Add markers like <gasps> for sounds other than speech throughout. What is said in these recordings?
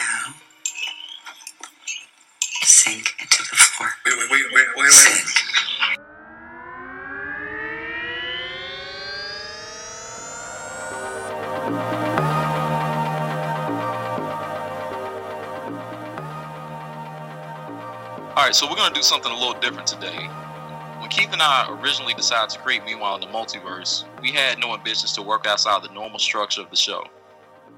now sink into the floor. Wait, wait, wait, wait, wait, wait. Sink. All right, so we're gonna do something a little different today. When Keith and I originally decided to create Meanwhile in the Multiverse, we had no ambitions to work outside the normal structure of the show.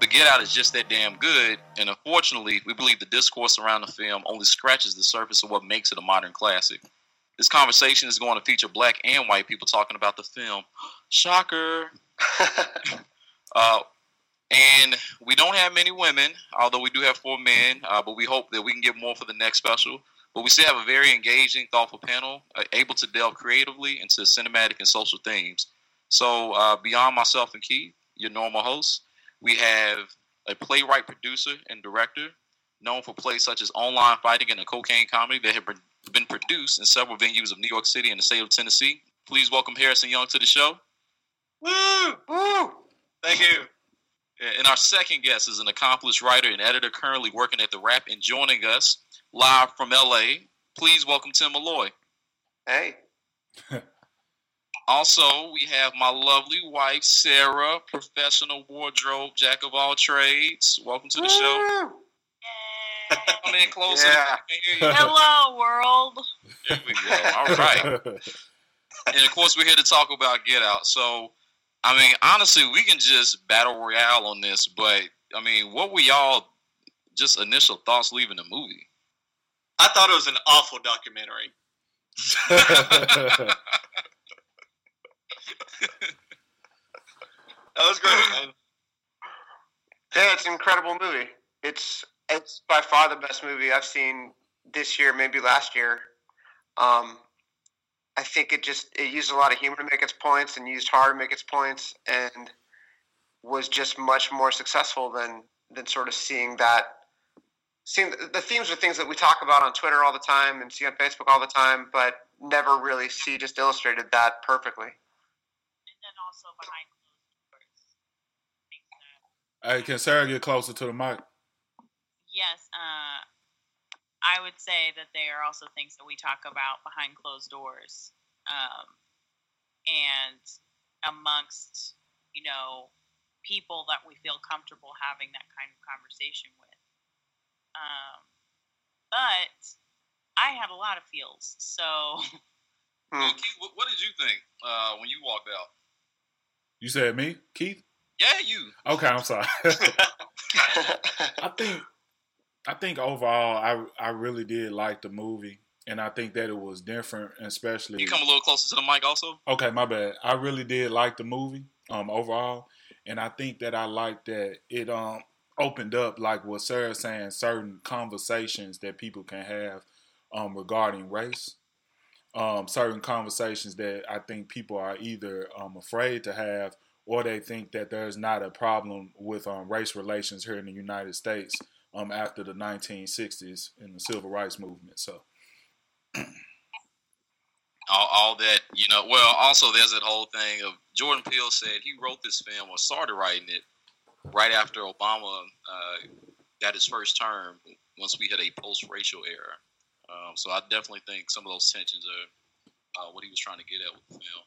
The Get Out is just that damn good, and unfortunately, we believe the discourse around the film only scratches the surface of what makes it a modern classic. This conversation is going to feature black and white people talking about the film. Shocker. <laughs> Uh, and we don't have many women, although we do have four men. Uh, but we hope that we can get more for the next special. But we still have a very engaging, thoughtful panel, uh, able to delve creatively into cinematic and social themes. So uh, beyond myself and Keith, your normal host, we have a playwright, producer, and director known for plays such as Online Fighting and a Cocaine Comedy that have been produced in several venues of New York City and the state of Tennessee. Please welcome Harrison Young to the show. Woo! Woo! Thank you. And our second guest is an accomplished writer and editor currently working at The Wrap and joining us live from LA. Please welcome Tim Molloy. Hey. <laughs> Also, we have my lovely wife, Sarah, professional wardrobe jack of all trades. Welcome to the show. Woo! Come in closer. Yeah. I can hear you. Hello, world. There we go. All right. And of course, we're here to talk about Get Out. So, I mean, honestly, we can just battle royale on this, but I mean, what were y'all just initial thoughts leaving the movie? I thought it was an awful documentary. <laughs> <laughs> <laughs> That was great, man. Yeah, it's an incredible movie. It's it's by far the best movie I've seen this year, maybe last year. Um, I think it just it used a lot of humor to make its points and used horror to make its points, and was just much more successful than than sort of seeing that. Seeing the, the themes are things that we talk about on Twitter all the time and see on Facebook all the time, but never really see just illustrated that perfectly. And behind closed doors. Hey, can Sarah get closer to the mic? Yes, uh, I would say that they are also things that we talk about behind closed doors. Um, and amongst, you know, people that we feel comfortable having that kind of conversation with. Um, but I had a lot of feels. So Hmm. Well, Keith, what, what did you think uh, when you walked out? You said me, Keith? Yeah, you. Okay, I'm sorry. <laughs> I think I think overall I I really did like the movie and I think that it was different especially You come a little closer to the mic, also. Okay, my bad. I really did like the movie um overall and I think that I liked that it um opened up like what Sarah's saying certain conversations that people can have um regarding race. Um certain conversations that I think people are either um afraid to have or they think that there's not a problem with um, race relations here in the United States um, after the 1960s and the civil rights movement. So, all, all that you know well also there's that whole thing of jordan peele said he wrote this film or started writing it right after obama uh, got his first term once we had a post-racial era um, so i definitely think some of those tensions are uh, what he was trying to get at with the film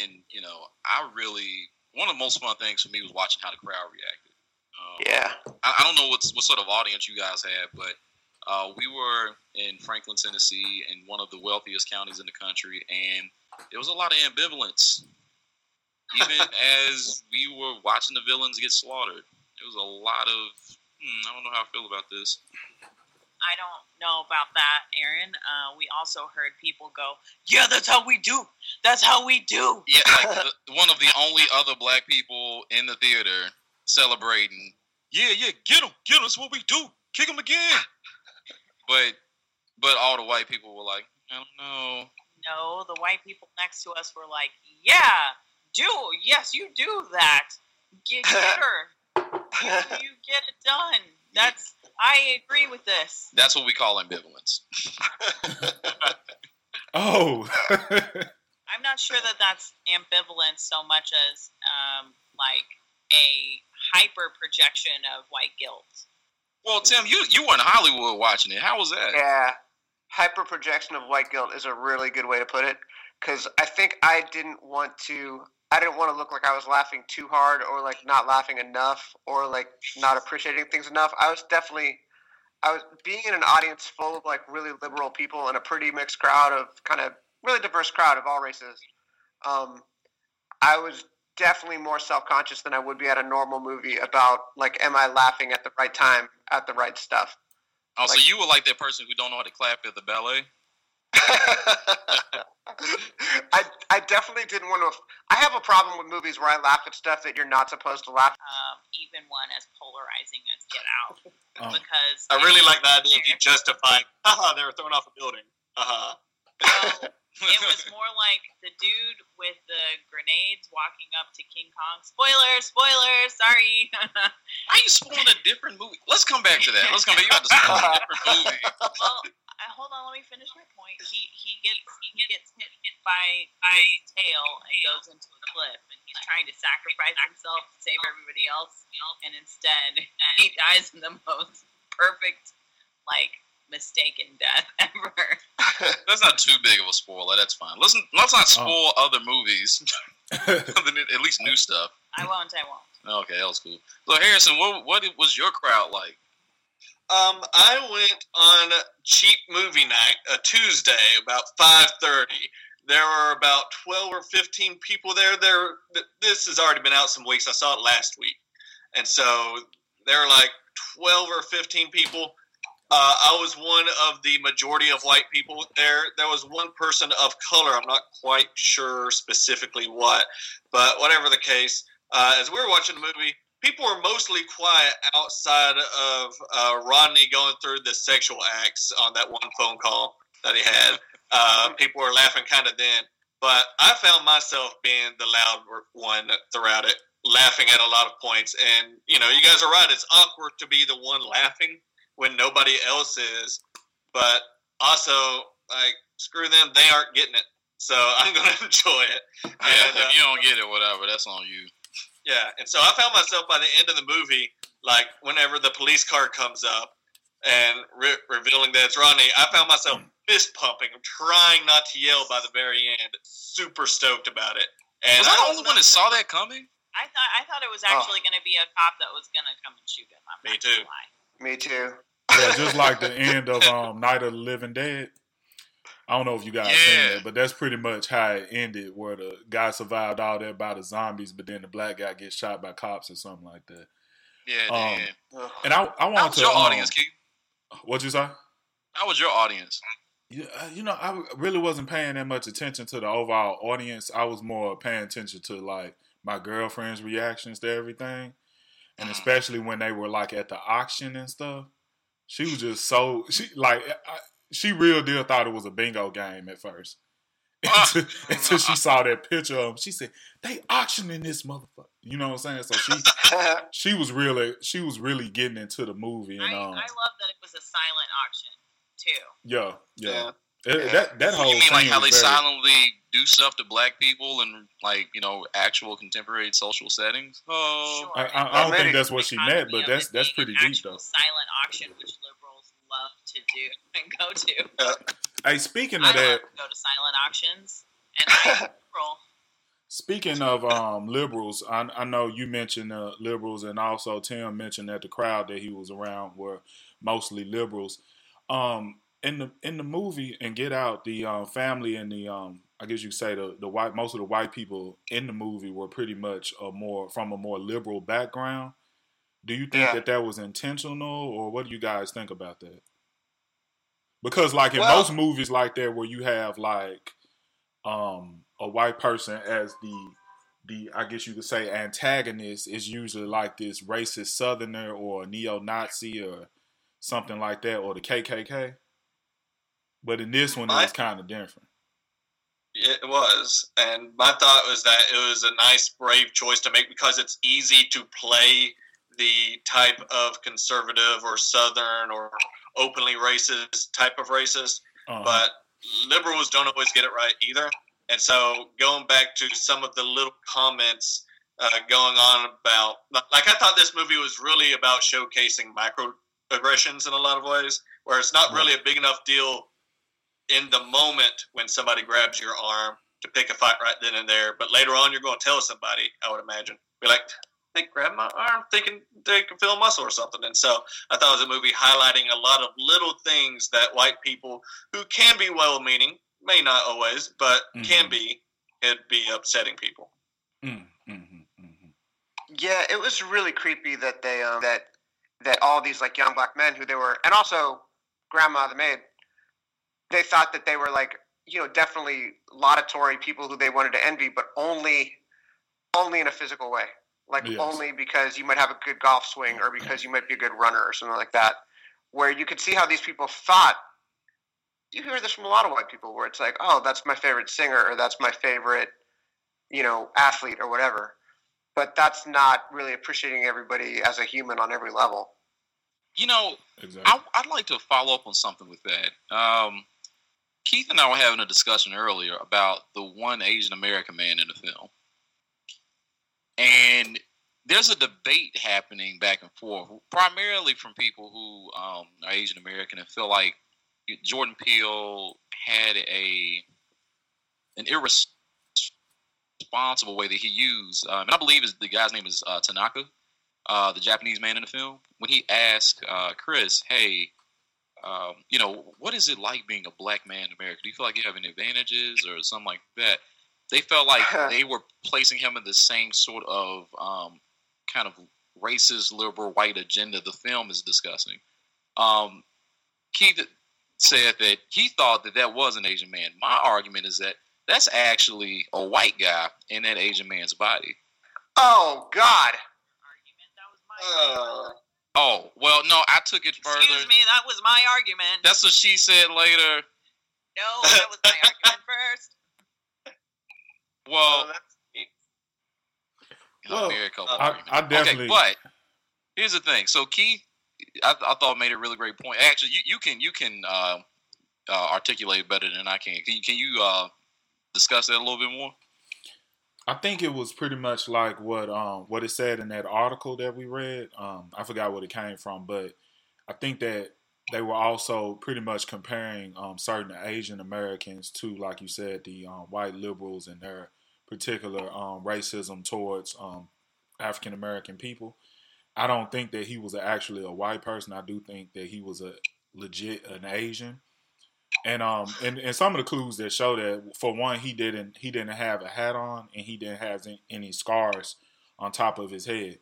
and you know i really one of the most fun things for me was watching how the crowd reacted um, yeah, I, I don't know what's, what sort of audience you guys had, but uh, we were in Franklin, Tennessee, in one of the wealthiest counties in the country, and there was a lot of ambivalence. Even <laughs> as we were watching the villains get slaughtered, there was a lot of hmm, I don't know how I feel about this. I don't know about that, Aaron. Uh, we also heard people go, "Yeah, that's how we do. That's how we do." Yeah, like <laughs> the, one of the only other black people in the theater celebrating. Yeah, yeah, get him, get him. That's what we do. Kick him again. <laughs> But but all the white people were like, I don't know. No, the white people next to us were like, "Yeah, do yes, you do that. Get, get <laughs> her. You, you get it done. That's I agree with this. That's what we call ambivalence. <laughs> oh, <laughs> I'm not sure that that's ambivalence so much as um, like a hyper projection of white guilt. Well, Tim, you you were in Hollywood watching it. How was that? Yeah, hyper projection of white guilt is a really good way to put it. Because I think I didn't want to. I didn't want to look like I was laughing too hard, or like not laughing enough, or like not appreciating things enough. I was definitely, I was being in an audience full of like really liberal people and a pretty mixed crowd of kind of really diverse crowd of all races. Um, I was definitely more self conscious than I would be at a normal movie about like, am I laughing at the right time at the right stuff? Oh, so you were like that person who don't know how to clap at the ballet? I I definitely didn't want to. I have a problem with movies where I laugh at stuff that you're not supposed to laugh. Um, even one as polarizing as Get Out, Um, <laughs> because I really like the idea of you justifying. Haha, they were thrown off a building. Haha. Well, it was <laughs> more like the dude with the grenades walking up to King Kong. Spoilers, spoilers. Sorry. Why you spoiling a different movie? Let's come back to that. Let's come back. You got to spoil a different <laughs> movie. well, I, hold on. Let me finish my point. He he gets he gets hit by by tail and goes into a cliff, and he's trying to sacrifice himself to save everybody else, and instead he dies in the most perfect like mistaken death <laughs> ever. <laughs> That's not too big of a spoiler. That's fine. Let's let's not spoil other movies. <laughs> At least new stuff. I won't. I won't. Okay, that was cool. So Harrison, what what was your crowd like? Um, I went on cheap movie night, a Tuesday, about five thirty. There were about twelve or fifteen people there. There, this has already been out some weeks. I saw it last week, and so there were like twelve or fifteen people. Uh, I was one of the majority of white people there. There was one person of color. I'm not quite sure specifically what, but whatever the case, uh, as we were watching the movie, people were mostly quiet outside of uh, Rodney going through the sexual acts on that one phone call that he had. Uh, people were laughing kind of then, but I found myself being the loud one throughout it, laughing at a lot of points. And you know, you guys are right. It's awkward to be the one laughing when nobody else is, but also like screw them, they aren't getting it. So <laughs> I'm going to enjoy it. And, if uh, you don't get it, whatever. That's on you. yeah, and so I found myself by the end of the movie, like whenever the police car comes up and re- revealing that it's Rodney, I found myself fist pumping, trying not to yell by the very end, super stoked about it. And Was I the only one that saw that coming? I thought I thought it was actually going to be a cop that was going to come and shoot him. I'm Me not too. lie. Me too. Yeah, just like the end of um, Night of the Living Dead. I don't know if you guys seen Yeah. that, but that's pretty much how it ended, where the guy survived all that by the zombies, but then the black guy gets shot by cops or something like that. Yeah, Um, yeah. And I, I want to. your um, audience, Keith? What you say? How was your audience? Yeah, uh, you know, I really wasn't paying that much attention to the overall audience. I was more paying attention to like my girlfriend's reactions to everything, and especially when they were like at the auction and stuff. She was just so she like I, she real deal thought it was a bingo game at first. <laughs> Until, <laughs> until she saw that picture of him, she said, "They auctioning this motherfucker." You know what I'm saying? So she <laughs> she was really she was really getting into the movie, and I, um, I love that it was a silent auction too. yeah, yeah, Yeah. It- that that whole You mean like how they very- silently do stuff to black people in like you know actual contemporary social settings? Oh, Sure. I, I, I don't think that's what she meant, but that's that's pretty deep though. Silent auction, which liberals love to do <laughs> and go to. Hey, speaking I of love that, to go to silent auctions, and I'm <laughs> liberal. speaking of um, liberals, I, I know you mentioned uh, liberals, and also Tim mentioned that the crowd that he was around were mostly liberals. Um, in the in the movie and Get Out, the um, family and the um, I guess you could say the the white most of the white people in the movie were pretty much a more from a more liberal background. Do you think Yeah. that that was intentional, or what do you guys think about that? Because like in Well- most movies like that, where you have like um, a white person as the the I guess you could say antagonist is usually like this racist Southerner or neo-Nazi or something like that, or the KKK. But in this one, it was kind of different. It was, and my thought was that it was a nice, brave choice to make because it's easy to play the type of conservative or southern or openly racist type of racist, Uh-huh. but liberals don't always get it right either. And so, going back to some of the little comments uh, going on about, like, I thought this movie was really about showcasing microaggressions in a lot of ways, where it's not really a big enough deal in the moment when somebody grabs your arm to pick a fight right then and there. But later on, you're going to tell somebody. I would imagine, be like, they grabbed my arm, thinking they could feel a muscle or something. And so I thought it was a movie highlighting a lot of little things that white people who can be well-meaning, may not always, but can Mhm. be, it'd be upsetting people. Mm, mhm, mhm. Yeah, it was really creepy that they um, that that all these like young black men who they were, and also grandma the maid, they thought that they were like you know definitely laudatory people who they wanted to envy, but only only in a physical way, like Yes. only because you might have a good golf swing or because you might be a good runner or something like that, where you could see how these people thought. You hear this from a lot of white people, where it's like, oh, that's my favorite singer, or that's my favorite, you know, athlete, or whatever but that's not really appreciating everybody as a human on every level. You know, Exactly. I, I'd like to follow up on something with that. Um, Keith and I were having a discussion earlier about the one Asian American man in the film, and there's a debate happening back and forth, primarily from people who um, are Asian American and feel like Jordan Peele had a an irresponsible way that he used, um, and I believe the guy's name is uh, Tanaka, uh, the Japanese man in the film. When he asked uh, Chris, "Hey, um, you know, what is it like being a black man in America? Do you feel like you have any advantages or something like that?" They felt like <laughs> they were placing him in the same sort of um, kind of racist, liberal, white agenda the film is discussing. Um, Keith said that he thought that that was an Asian man. My argument is that that's actually a white guy in that Asian man's body. Oh God! Argument. That was my. Uh, Oh, well, no, I took it further. Excuse me. That was my argument. That's what she said later. no, that was my argument <laughs> first. Well, Well, America I- I definitely- Okay, but here's the thing. So Keith, I, I thought made a really great point. Actually, you, you can you can uh, uh, articulate better than I can. Can you, can you uh, discuss that a little bit more? I think it was pretty much like what um what it said in that article that we read. Um, I forgot what it came from, but I think that they were also pretty much comparing um, certain Asian Americans to, like you said, the um, white liberals and their particular um, racism towards um, African American people. I don't think that he was actually a white person. I do think that he was a legit an Asian. And um and, and some of the clues that show that for one he didn't he didn't have a hat on and he didn't have any- scars on top of his head.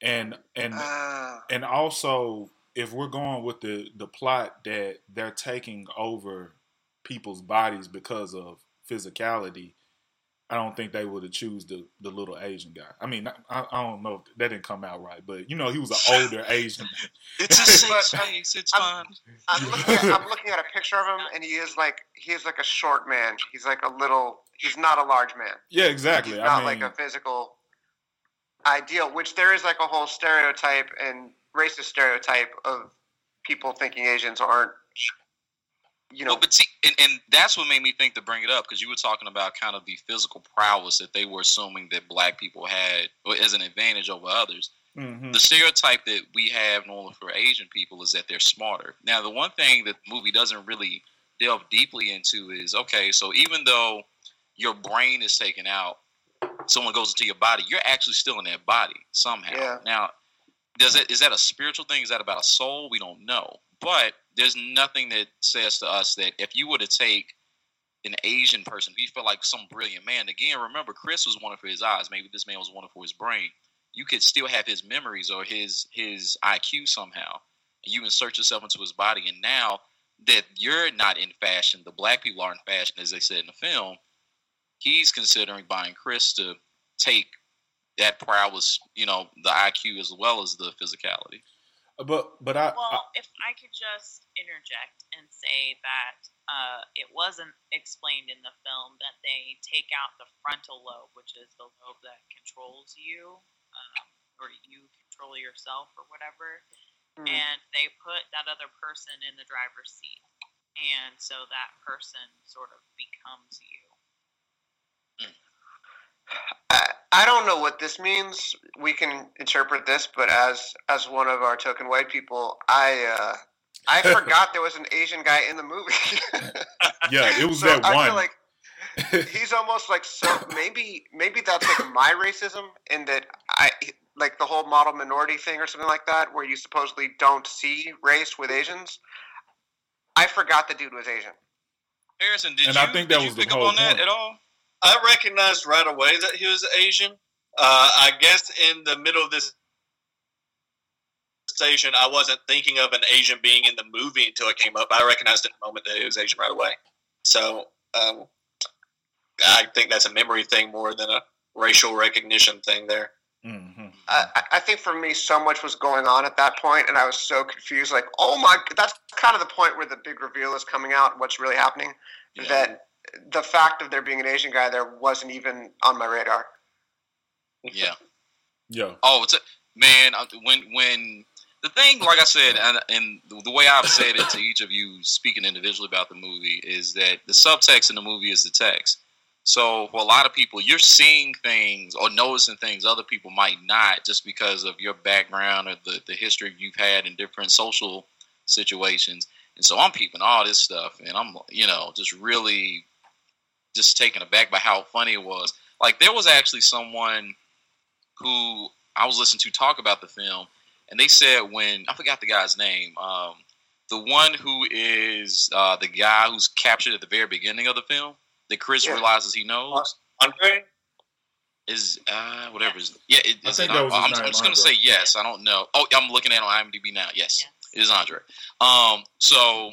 And and Ah. and also if we're going with the the plot that they're taking over people's bodies because of physicality, I don't think they would have choose the the little Asian guy. I mean, I, I don't know if that didn't come out right, but you know, he was an older <laughs> Asian. It's a safe But, space. It's I'm- fine. I'm looking, at, I'm looking at a picture of him, and he is like he is like a short man. He's like a little. He's not a large man. Yeah, exactly. He's I not mean, like a physical ideal. Which there is like a whole stereotype and racist stereotype of people thinking Asians aren't. You know, Well, but see, and, and that's what made me think to bring it up because you were talking about kind of the physical prowess that they were assuming that black people had as an advantage over others. mhm. The stereotype that we have normally for Asian people is that they're smarter. Now, the one thing that the movie doesn't really delve deeply into is okay, so even though your brain is taken out, someone goes into your body, you're actually still in that body somehow. Yeah. Now, does it is that a spiritual thing? Is that about a soul? We don't know. But there's nothing that says to us that if you were to take an Asian person, you feel like some brilliant man, again, remember Chris was one for his eyes. Maybe this man was one for his brain. You could still have his memories or his his IQ somehow. You insert yourself into his body, and now that you're not in fashion, the black people are in fashion, as they said in the film. He's considering buying Chris to take that prowess, you know, the IQ as well as the physicality. But but I, I Well, if I could just interject and say that uh, it wasn't explained in the film that they take out the frontal lobe, which is the lobe that controls you, um, or you control yourself, or whatever, Hmm. and they put that other person in the driver's seat, and so that person sort of becomes you. I, I don't know what this means. We can interpret this, but as as one of our token white people, I uh, I <laughs> forgot there was an Asian guy in the movie. <laughs> Yeah, it was So that I one. feel like <laughs> he's almost like so maybe maybe that's like my racism in that I like the whole model minority thing or something like that where you supposedly don't see race with Asians. I forgot the dude was Asian. Harrison, did And you, I think that did you was the pick up whole on that point. at all? I recognized right away that he was Asian. Uh, I guess in the middle of this station, I wasn't thinking of an Asian being in the movie until it came up. I recognized in the moment that he was Asian right away. So um, I think that's a memory thing more than a racial recognition thing there. hmm I, I- I think for me, so much was going on at that point, and I was so confused. Like, oh my, that's kind of the point where the big reveal is coming out. What's really happening? Yeah. That the fact of there being an Asian guy there wasn't even on my radar. Yeah. Yeah. Oh, it's a, man. When when the thing, like I said, and, and the, the way I've said it to each of you, speaking individually about the movie, is that the subtext in the movie is the text. So for a lot of people, you're seeing things or noticing things other people might not, just because of your background or the the history you've had in different social situations. And so I'm peeping all this stuff, and I'm you know just really just taken aback by how funny it was. Like there was actually someone who I was listening to talk about the film, and they said when I forgot the guy's name, um, the one who is uh, the guy who's captured at the very beginning of the film that Chris Yeah. realizes he knows Andre? is uh, whatever. His, yeah, it, I is think it- that was his I'm, name, I'm just gonna Andre. say yes. I don't know. Oh, I'm looking at it on IMDb now. Yes, Yes. it is Andre. Um, so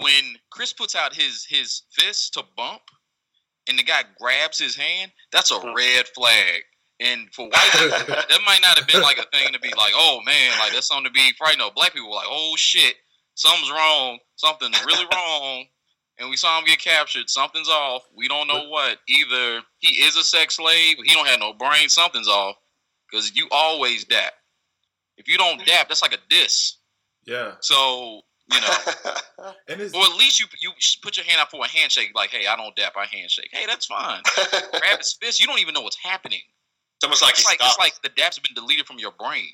when Chris puts out his his fist to bump, and the guy grabs his hand, that's a red flag. And for white people, <laughs> that might not have been like a thing to be like, oh man, like that's something to be frightened of. Black people were like, oh shit, something's wrong, something's really wrong. And we saw him get captured. Something's off. We don't know what. Either he is a sex slave, he don't have no brain. Something's off. Because you always dap. If you don't dap, that's like a diss. Yeah. So you know, <laughs> And it's or at least you you put your hand out for a handshake. Like, hey, I don't dap, I handshake. Hey, that's fine. <laughs> Grab his fist. You don't even know what's happening. It's almost like It's like it's like the daps have been deleted from your brain.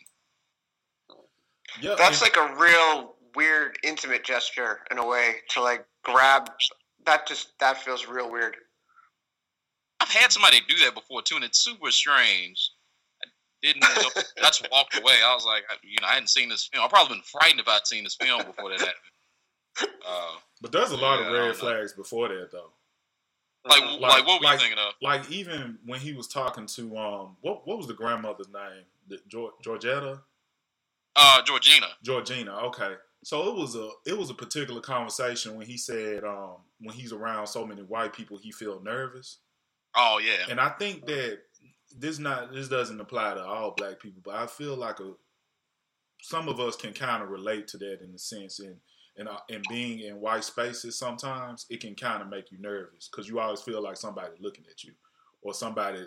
yeah. That's and- like a real weird, intimate gesture in a way to like grab. That just that feels real weird. I've had somebody do that before too, and it's super strange. Didn't. Know, I just walked away. I was like, I, you know, I hadn't seen this film. I'd probably been frightened if I'd seen this film before that happened. Uh, but there's a lot Yeah, of red know. flags before that though. like, Mhm. like, what were like- you thinking of? Like even when he was talking to um what what was the grandmother's name? The, Geor- Georgetta? Uh, Georgina. Georgina. Okay. So it was a it was a particular conversation when he said um when he's around so many white people he feel nervous. Oh yeah. And I think that this not this doesn't apply to all black people, but I feel like a some of us can kind of relate to that in a sense. And and uh, and being in white spaces, sometimes it can kind of make you nervous because you always feel like somebody looking at you or somebody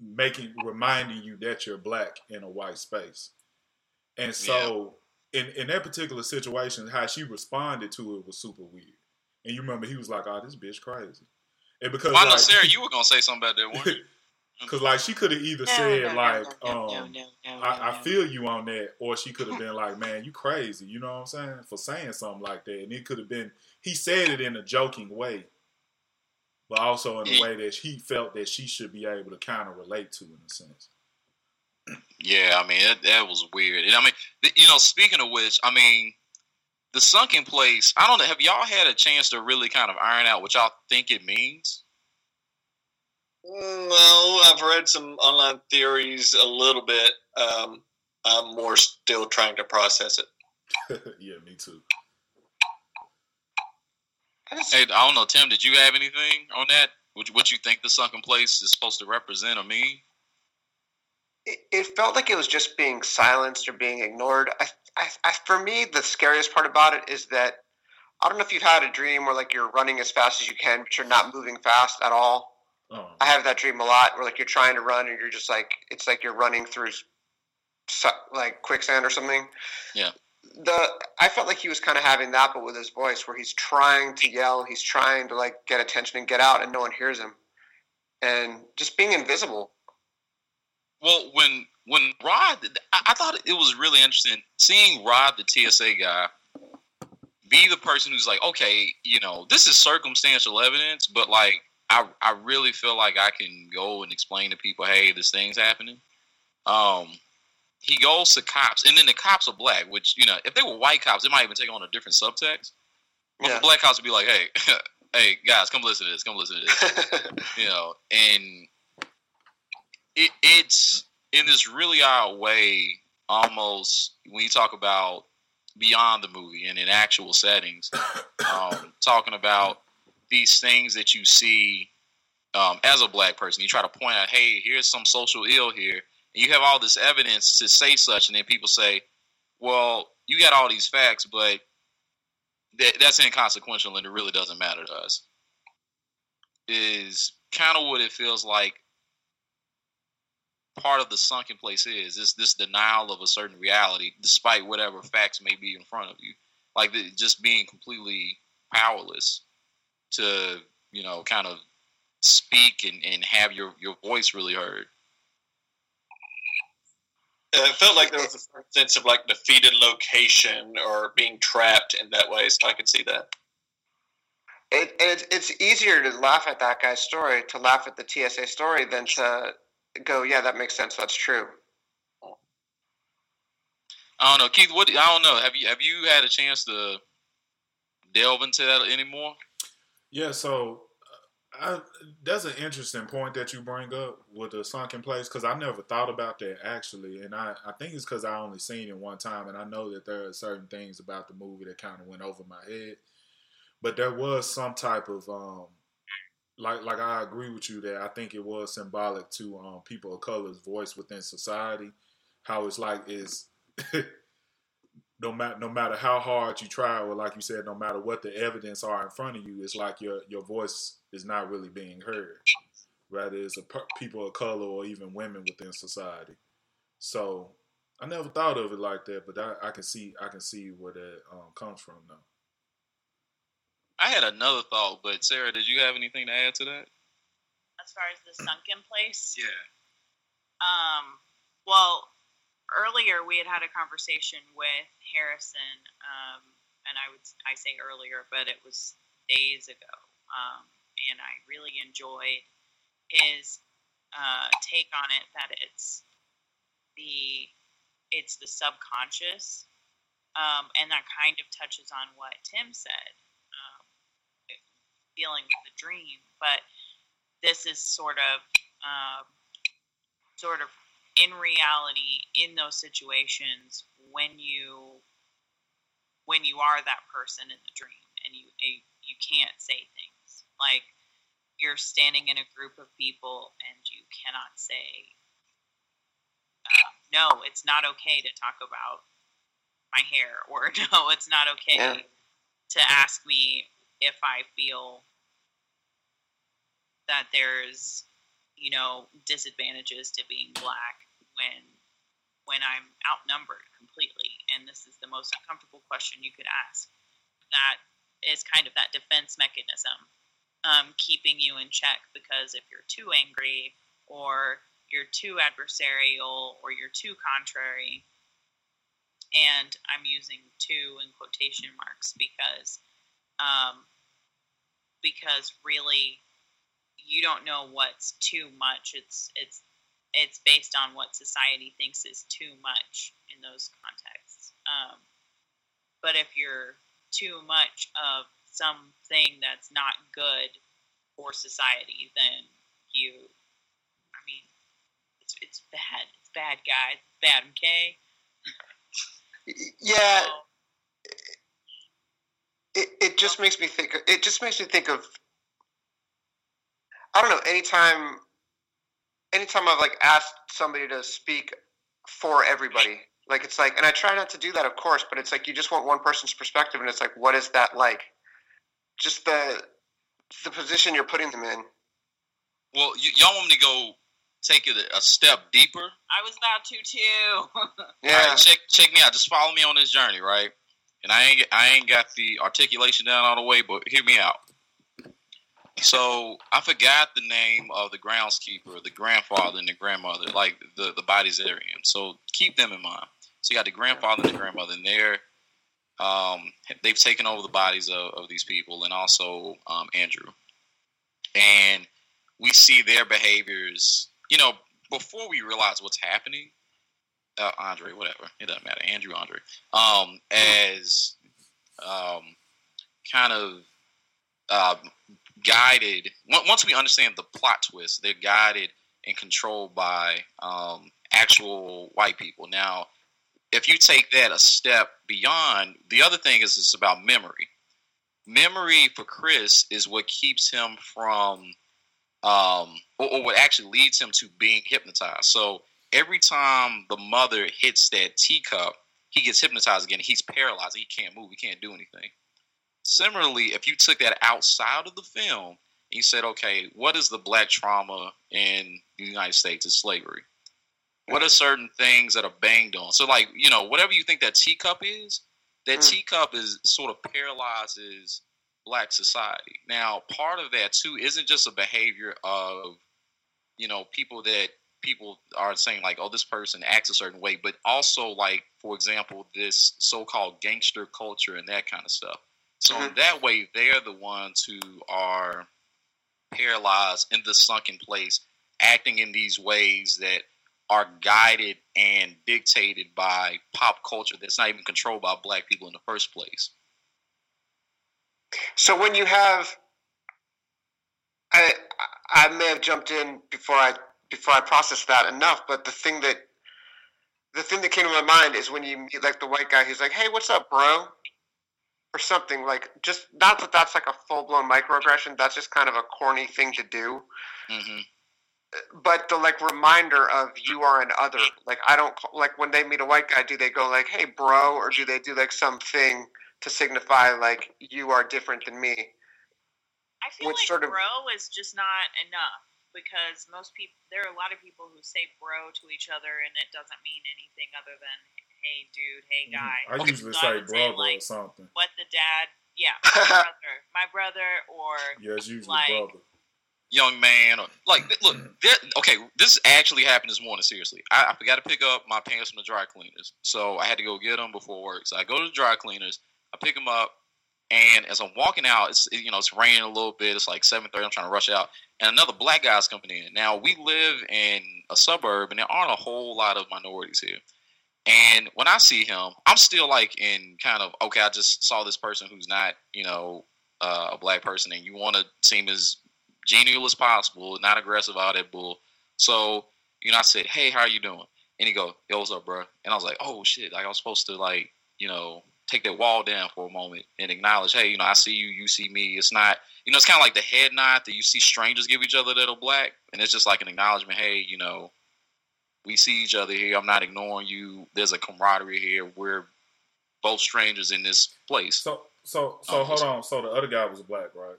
making reminding you that you're black in a white space. And so in in that particular situation, how she responded to it was super weird. And you remember he was like, "Oh, this bitch crazy," and because Well, I know like, Sarah, you were gonna say something about that, weren't you? <laughs> Because like she could have either No, said no, like, no, um, I, I feel you on that, or she could have <laughs> been like, man, you crazy. You know what I'm saying? For saying something like that, and it could have been he said it in a joking way, but also in a way that he felt that she should be able to kind of relate to in a sense. Yeah, I mean that, that was weird. And I mean, you know, speaking of which, I mean, the sunken place. I don't know. Have y'all had a chance to really kind of iron out what y'all think it means? No, I've read some online theories a little bit. Um, I'm more still trying to process it. <laughs> yeah, me too. Hey, I don't know, Tim. Did you have anything on that? What you, what you think the sunken place is supposed to represent or mean? it, it felt like it was just being silenced or being ignored. I, I, I, for me, the scariest part about it is that I don't know if you've had a dream where like you're running as fast as you can, but you're not moving fast at all. Um, I have that dream a lot where like you're trying to run and you're just like it's like you're running through like quicksand or something. Yeah. The I felt like he was kind of having that, but with his voice, where he's trying to yell, he's trying to like get attention and get out, and no one hears him. and just being invisible. Well, when when Rod, I, I thought it was really interesting seeing Rod, the TSA guy, be the person who's like, okay, you know, this is circumstantial evidence, but like, I I really feel like I can go and explain to people, hey, this thing's happening. Um, he goes to cops, and then the cops are black, which you know, if they were white cops, they might even take on a different subtext. But Yeah. the black cops would be like, hey, <laughs> hey, guys, come listen to this, come listen to this <laughs> you know, and it, it's in this really odd way, almost when you talk about beyond the movie and in actual settings, <coughs> um, talking about these things that you see um, as a black person. You try to point out, hey, here's some social ill here, and you have all this evidence to say such, and then people say, well, you got all these facts, but that, that's inconsequential and it really doesn't matter to us. Is kind of what it feels like part of the sunken place is this this denial of a certain reality despite whatever facts may be in front of you. Like the, just being completely powerless to you know kind of speak and, and have your, your voice really heard It felt like there was a certain sense of like defeated location or being trapped in that way, so I could see that. It, and it's, it's easier to laugh at that guy's story, to laugh at the TSA story, than to go, yeah, that makes sense. That's true. i don't know keith what i don't know have you have you had a chance to delve into that anymore Yeah, so uh, I, that's an interesting point that you bring up with the sunken place because I never thought about that actually, and I, I think it's because I only seen it one time, and I know that there are certain things about the movie that kind of went over my head, but there was some type of um, like like I agree with you that I think it was symbolic to um, people of color's voice within society, how it's like is. <laughs> no matter no matter how hard you try, or like you said, no matter what the evidence are in front of you, it's like your your voice is not really being heard. Rather, it's a per- people of color or even women within society. So I never thought of it like that, but I, I can see I can see where that um, comes from now. i had another thought but sarah did you have anything to add to that As far as the sunken place, yeah Um, well, earlier we had had a conversation with Harrison, um, and I would I say earlier, but it was days ago. Um, and I really enjoyed his uh, take on it. That it's the it's the subconscious, um, and that kind of touches on what Tim said, um, dealing with the dream. But this is sort of um, sort of in reality in those situations when you when you are that person in the dream and you you, you can't say things like you're standing in a group of people and you cannot say uh, no it's not okay to talk about my hair or <laughs> no it's not okay Yeah. to ask me if i feel that there's you know disadvantages to being black when when I'm outnumbered completely and this is the most uncomfortable question you could ask that is kind of that defense mechanism um, keeping you in check because if you're too angry or you're too adversarial or you're too contrary and I'm using two in quotation marks because um, because really you don't know what's too much. It's it's it's based on what society thinks is too much in those contexts. Um, but if you're too much of something that's not good for society, then you, I mean, it's it's bad. It's bad, guys. It's bad. Okay. Yeah, So, it, it just makes me think. It just makes me think of. I don't know. Anytime, anytime I've like asked somebody to speak for everybody, like it's like, and I try not to do that, of course, but it's like you just want one person's perspective, and it's like, what is that like? Just the the position you're putting them in. well y- y'all want me to go take it a, a step deeper I was about to too. Yeah, <laughs> All right, check check me out. Just follow me on this journey, right? And I ain't I ain't got the articulation down all the way, but hear me out. So I forgot the name of the groundskeeper, the grandfather, and the grandmother, like the the bodies they're in. So keep them in mind. So you got the grandfather and the grandmother, and they're um, they've taken over the bodies of, of these people, and also um, Andrew. And we see their behaviors, you know, before we realize what's happening. Uh, Andre, whatever, it doesn't matter. Andrew, Andre, um, as um, kind of uh, guided. Once we understand the plot twist, they're guided and controlled by um, actual white people. Now, if you take that a step beyond, the other thing is it's about memory. Memory for Chris is what keeps him from, um, or, or what actually leads him to being hypnotized. So every time the mother hits that teacup, he gets hypnotized again. He's paralyzed. He can't move. He can't do anything. Similarly, if you took that outside of the film and you said, okay, what is the black trauma in the United States? Is slavery. What are certain things that are banged on? So, like, you know, whatever you think that teacup is, that mm. teacup is sort of paralyzes black society. Now, part of that too isn't just a behavior of, you know, people that people are saying like, oh, this person acts a certain way, but also like, for example, this so-called gangster culture and that kind of stuff. So mm-hmm. that way, they're the ones who are paralyzed in the sunken place, acting in these ways that are guided and dictated by pop culture that's not even controlled by black people in the first place. So when you have, I I may have jumped in before I before I processed that enough, but the thing that the thing that came to my mind is when you meet like the white guy who's like, "Hey, what's up, bro?" Or something like just not that that's like a full blown microaggression. That's just kind of a corny thing to do. Mm-hmm but the like reminder of you are an other. Like I don't like when they meet a white guy. Do they go like, "Hey, bro," or do they do like something to signify like you are different than me? I feel Which like sort of, bro is just not enough because most people there are a lot of people who say bro to each other and it doesn't mean anything other than hey dude, hey mm-hmm. guy. I usually so say brother like, or something. What the dad? Yeah, my <laughs> brother, my brother, or yeah, it's usually like, brother young man or like look okay this actually happened this morning seriously I, I forgot to pick up my pants from the dry cleaners so i had to go get them before work so i go to the dry cleaners i pick them up and as i'm walking out it's you know it's raining a little bit it's like 7.30 i'm trying to rush out and another black guy's coming in now we live in a suburb and there aren't a whole lot of minorities here and when i see him i'm still like in kind of okay i just saw this person who's not you know uh, a black person and you want to seem as genial as possible, not aggressive, all that bull. So, you know, I said, Hey, how are you doing? And he go, Yo, what's up, bro? And I was like, Oh shit. Like I was supposed to like, you know, take that wall down for a moment and acknowledge, hey, you know, I see you, you see me. It's not, you know, it's kind of like the head nod that you see strangers give each other that are black, and it's just like an acknowledgement. Hey, you know, we see each other here. I'm not ignoring you. There's a camaraderie here. We're both strangers in this place. So, so, so um, hold on. So the other guy was black, right?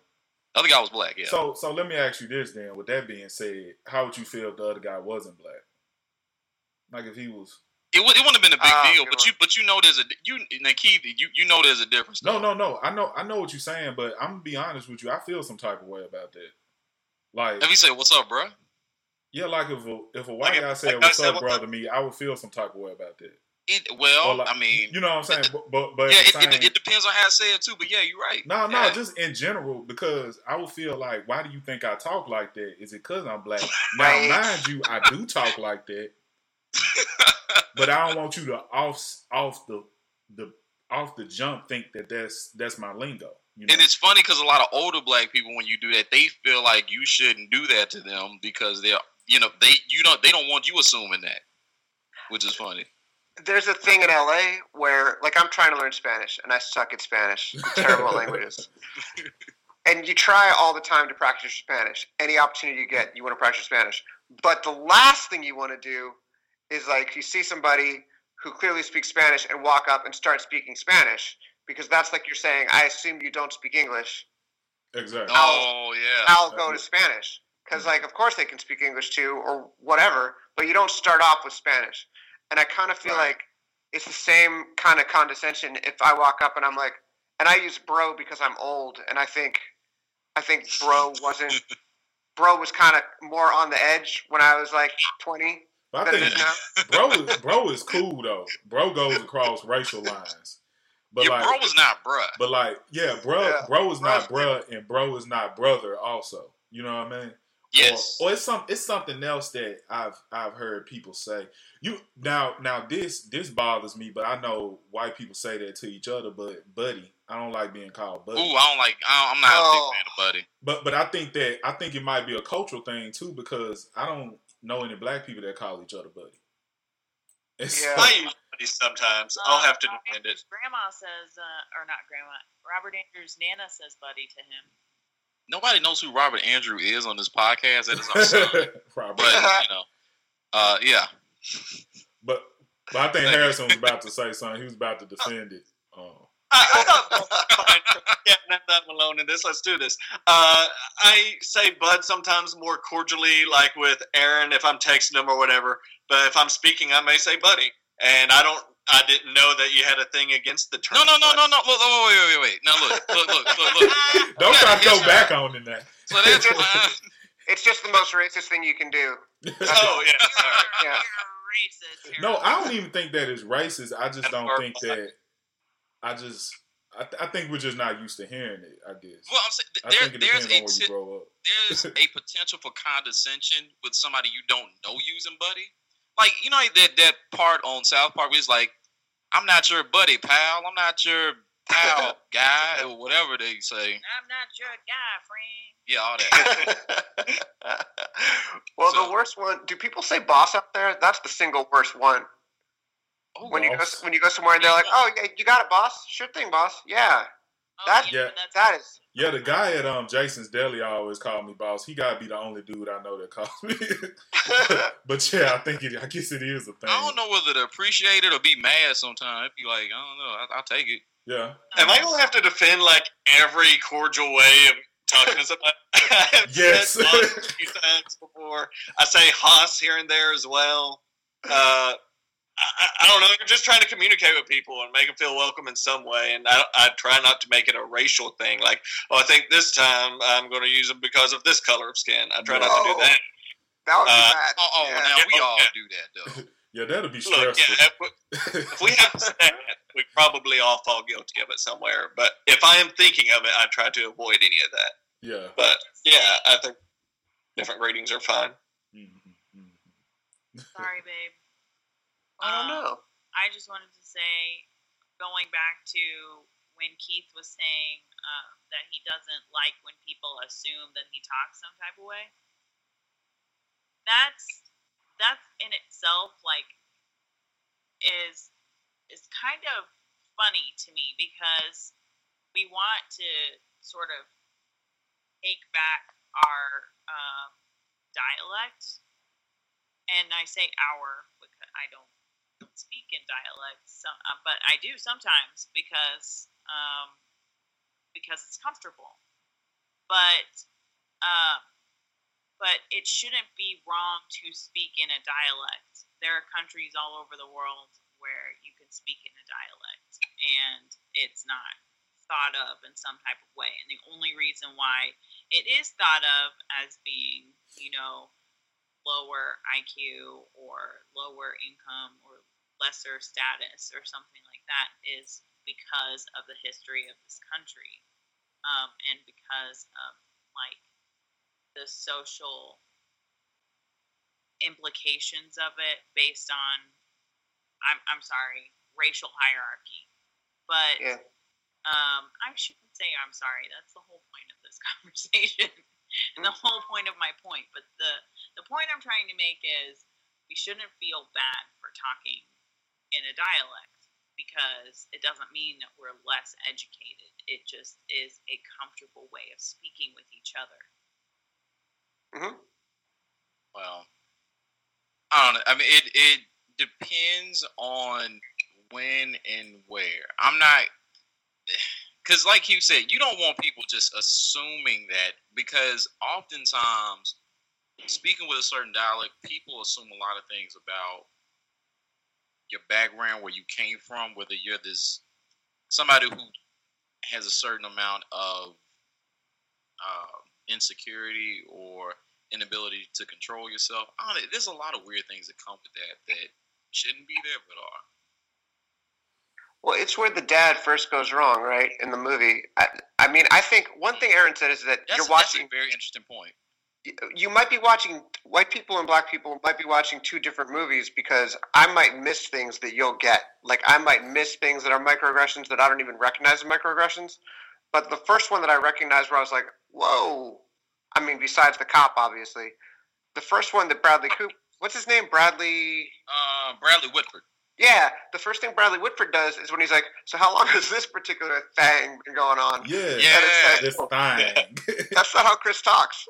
The other guy was black, yeah. So so let me ask you this then. With that being said, how would you feel if the other guy wasn't black? Like if he was it, would, it wouldn't have been a big uh, deal, but you but you know there's a you Keith, you you know there's a difference. Though. No, no, no. I know I know what you're saying, but I'm gonna be honest with you. I feel some type of way about that. Like if he said, "What's up, bro?" Yeah, like if a if a white like guy if, said, "What's up, brother?" me, I would feel some type of way about that. It, well, like, I mean, you know what I'm saying, but but, but yeah, it, same, it, depends on how I say it too. But yeah, you're right. No, no, yeah. just in general, because I would feel like, why do you think I talk like that? Is it because I'm black? <laughs> now, mind you, I do talk like that, <laughs> but I don't want you to off off the the off the jump think that that's that's my lingo. You know? And it's funny because a lot of older black people, when you do that, they feel like you shouldn't do that to them because they're, you know, they you don't they don't want you assuming that, which is funny there's a thing in LA where, like, I'm trying to learn Spanish and I suck at Spanish. Terrible <laughs> languages. And you try all the time to practice Spanish. Any opportunity you get, you want to practice Spanish. But the last thing you want to do is like you see somebody who clearly speaks Spanish and walk up and start speaking Spanish because that's like you're saying, I assume you don't speak English. Exactly. I'll, oh yeah. I'll go to Spanish because like of course they can speak English too or whatever, but you don't start off with Spanish. And I kind of feel right. like it's the same kind of condescension if I walk up and I'm like, and I use bro because I'm old, and I think I think bro wasn't. <laughs> bro was kind of more on the edge when I was like 20 But I than think <laughs> bro is bro is cool though. Bro goes across racial lines. But Your like bro was not bruh. but like yeah, bro Yeah. bro is not Bro's bruh and bro is not brother also. You know what I mean? Yes. Or, or it's some it's something else that I've I've heard people say. You now now this this bothers me, but I know white people say that to each other. But buddy, I don't like being called buddy. Ooh, I don't like. I don't, I'm not a Oh. big fan of Buddy. But but I think that I think it might be a cultural thing too because I don't know any black people that call each other buddy. It's Yeah. I use buddy sometimes. I'll have to Robert defend it. Grandma says, uh, or not grandma. Robert Andrew's Nana says buddy to him. Nobody knows who Robert Andrew is on this podcast. That is <laughs> our son. Robert. but you know, uh, yeah. But but I think Harrison was about to say something. He was about to defend it. Oh. Yeah, now that alone in this, let's do this. Uh, I say bud sometimes more cordially, like with Aaron if I'm texting him or whatever. But if I'm speaking, I may say buddy. And I don't, I didn't know that you had a thing against the term. No, no, no, no, no. Look, look, wait, wait, wait, wait. Now look, look, look, look, look. <laughs> Don't try to go back on in that. So that's why. Uh, <laughs> it's just the most racist thing you can do. <laughs> Oh yeah, sorry. Yeah. Racist. No, I don't even think that is racist. I just That's don't our think that. I just. I, th- I think we're just not used to hearing it. I guess. Well, I'm saying I there, there's depends a on where you t- grow up. there's a potential for condescension with somebody you don't know using buddy. Like you know that that part on South Park where it's like, I'm not your buddy, pal. I'm not your pal, <laughs> guy, or whatever they say. I'm not your guy, friend. Yeah, all that. <laughs> well, So- the worst one. Do people say boss out there? That's the single worst one. Oh, When you go when you go somewhere and they're like, "Oh, yeah, you got it, boss. Sure thing, boss. Yeah, That- Yeah. that's. Yeah, the guy at um Jason's Deli always called me boss. He gotta be the only dude I know that calls me. <laughs> <laughs> but yeah, I think it. I guess it is a thing. I don't know whether to appreciate it or be mad sometimes. Be like, I don't know. I, I'll take it. Yeah, Am I gonna have to defend like every cordial way of talking to somebody? <laughs> I Yes. said a few times before. I say Haas here and there as well. Uh, I, I- I don't know. You're just trying to communicate with people and make them feel welcome in some way. And I, I try not to make it a racial thing. Like, oh, I think this time I'm going to use them because of this color of skin. I try not to do that. That would be Uh, bad. Oh, oh Yeah. now we all okay. do that though. <laughs> yeah, that'll be Look, stressful. yeah, if, if we have to say it, we probably all fall guilty of it somewhere. But if I am thinking of it, I try to avoid any of that. yeah. But yeah, I think different ratings are fine. Mhm, mhm. Sorry, babe. I don't Um, know. I just wanted to say, going back to when Keith was saying um, that he doesn't like when people assume that he talks some type of way. That's that's in itself like is is kind of funny to me because we want to sort of take back our um, dialect, and I say our because I don't speak in dialect, uh, but I do sometimes because um, because it's comfortable. But uh, but it shouldn't be wrong to speak in a dialect. There are countries all over the world where you can speak in a dialect, and it's not thought of in some type of way. And the only reason why it is thought of as being, you know, lower IQ or lower income lesser status or something like that is because of the history of this country um, and because of like the social implications of it based on I'm, I'm sorry racial hierarchy but Yeah. um, I shouldn't say I'm sorry. That's the whole point of this <laughs> conversation, and the whole point of my point. But the the point I'm trying to make is we shouldn't feel bad for talking in a dialect because it doesn't mean that we're less educated. It just is a comfortable way of speaking with each other. Mm-hmm. Well, I don't know. I mean, it it depends on when and where. I'm not <sighs> because, like you said, you don't want people just assuming that because oftentimes, speaking with a certain dialect, people assume a lot of things about your background, where you came from, whether you're this somebody who has a certain amount of uh, insecurity or inability to control yourself. I don't know, there's a lot of weird things that come with that that shouldn't be there but are. Well, it's where the dad first goes wrong, right? In the movie. I, I mean, I think one thing Aaron said is that That's, you're that's watching. a very interesting point. You might be watching white people and black people might be watching two different movies because I might miss things that you'll get. Like I might miss things that are microaggressions that I don't even recognize as microaggressions. But the first one that I recognized where I was like, whoa. I mean, besides the cop, obviously. The first one that Bradley Coop what's his name? Bradley Uh, Bradley Whitford. Yeah, the first thing Bradley Whitford does is when he's like, So how long has this particular thing been going on? Yeah, Yeah. And it's like, this thing. <laughs> That's not how Chris talks.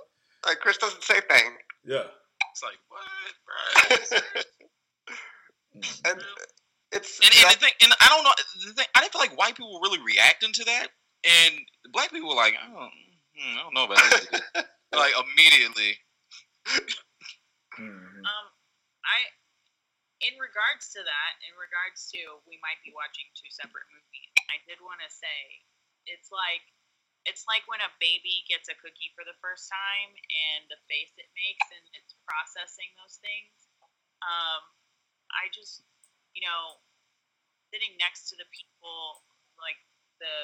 Like Chris doesn't say thing. yeah. It's like what, bro? <laughs> and it's And, and that- the thing, and I don't know, the thing, I didn't feel like white people were really reacting to that, and black people were like, I don't, hmm, I don't know about this. <laughs> like immediately. Mhm. Um, I, in regards to that, in regards to we might be watching two separate movies, I did want to say it's like it's like when a baby gets a cookie for the first time and the face it makes and it's processing those things. Um, I just, you know, sitting next to the people like the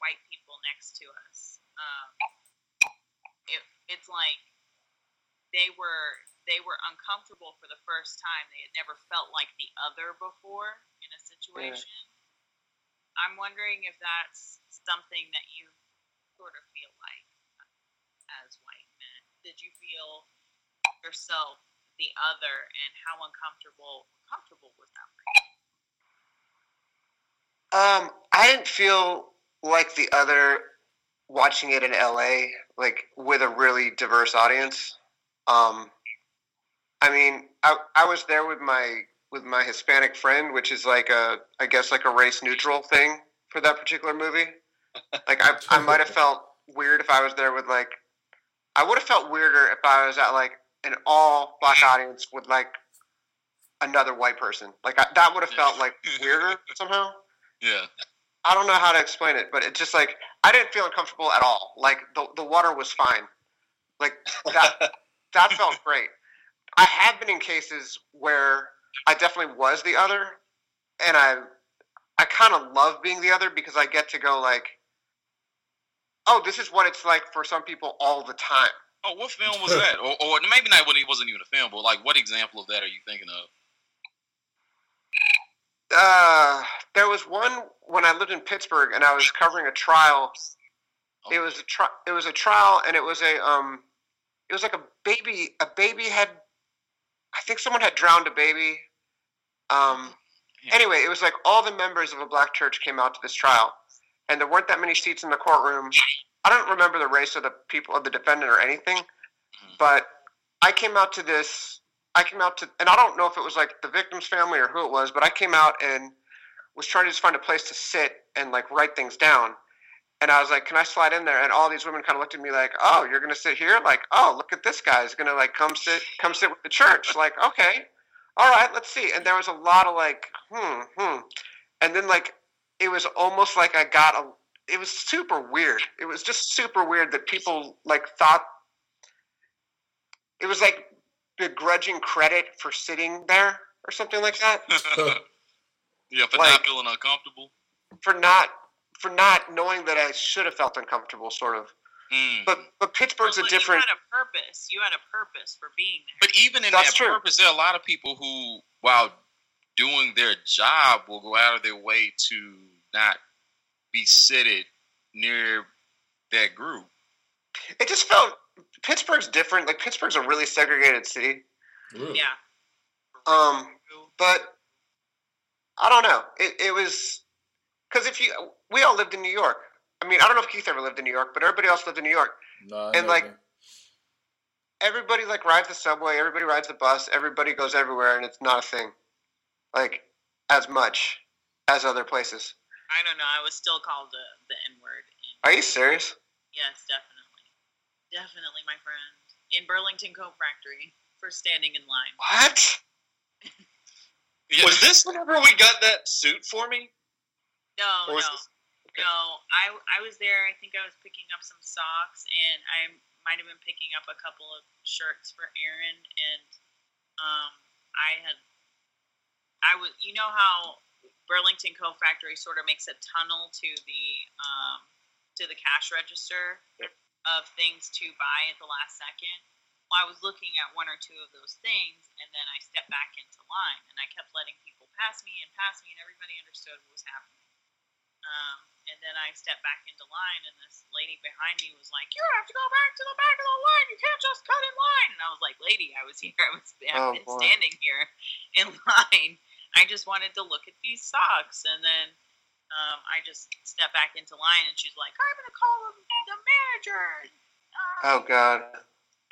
white people next to us, um, it, it's like they were they were uncomfortable for the first time. They had never felt like the other before in a situation. I'm wondering if that's something that you sort of feel like as white men. Did you feel yourself the other, and how uncomfortable comfortable was that? Um, I didn't feel like the other watching it in LA, like with a really diverse audience. Um, I mean, I I was there with my with my Hispanic friend, which is like a I guess like a race neutral thing for that particular movie. Like I I might have felt weird if I was there with like I would have felt weirder if I was at like an all black audience with like another white person. Like I, that would have felt like weirder <laughs> somehow. Yeah. I don't know how to explain it, but it's just like I didn't feel uncomfortable at all. Like the the water was fine. Like that <laughs> that felt great. I have been in cases where I definitely was the other, and I I kind of love being the other because I get to go like, oh, this is what it's like for some people all the time. Oh, what film was that? Or, or maybe not when it wasn't even a film, but like what example of that are you thinking of? Uh, there was one when I lived in Pittsburgh and I was covering a trial It was a tri- it was a trial, and it was a um, it was like a baby. A baby had, I think someone had drowned a baby. Um, Yeah. anyway, it was like all the members of a black church came out to this trial, and there weren't that many seats in the courtroom. I don't remember the race of the people of the defendant or anything, but I came out to this. I came out to, and I don't know if it was like the victim's family or who it was, but I came out and was trying to just find a place to sit and like write things down. And I was like, "Can I slide in there?" And all these women kind of looked at me like, "Oh, you're gonna sit here? Like, oh, look at this guy. He's gonna like come sit, come sit with the church. Like, okay, all right, let's see." And there was a lot of like, hmm, hmm. And then like, it was almost like I got a. It was super weird. It was just super weird that people like thought. It was like begrudging credit for sitting there or something like that <laughs> yeah, for Like- not feeling uncomfortable. for not for not knowing that I should have felt uncomfortable, sort of. Mm. But but Pittsburgh's a different. You had a purpose. You had a purpose for being there. But even in That's that true. purpose, there are a lot of people who, while doing their job, will go out of their way to not be seated near that group. It just felt Pittsburgh's different. Like Pittsburgh's a really segregated city. Really? yeah. Um, but I don't know. It it was because if you we all lived in New York. I mean, I don't know if Keith ever lived in New York, but everybody else lived in New York. Nah, And, like, nothing. Everybody like rides the subway. Everybody rides the bus. Everybody goes everywhere, and it's not a thing, like as much as other places. I don't know. I was still called the, the N word. Are you serious? Yes, definitely. Definitely, my friend. In Burlington Coat Factory for standing in line. What? Was this whenever we got that suit for me? No, no. this- No, I I was there. I think I was picking up some socks, and I might have been picking up a couple of shirts for Aaron. And um, I had, I was, you know how Burlington Co Factory sort of makes a tunnel to the um, to the cash register of things to buy at the last second. Well, I was looking at one or two of those things, and then I stepped back into line, and I kept letting people pass me and pass me, and everybody understood what was happening. Um, and then I stepped back into line, and this lady behind me was like, "You have to go back to the back of the line. You can't just cut in line." And I was like, "Lady, I was here. I was I've Oh, been boy. standing here in <laughs> line. I just wanted to look at these socks." And then um, I just stepped back into line, and she's like, "I'm gonna call the, the manager." Uh, Oh God.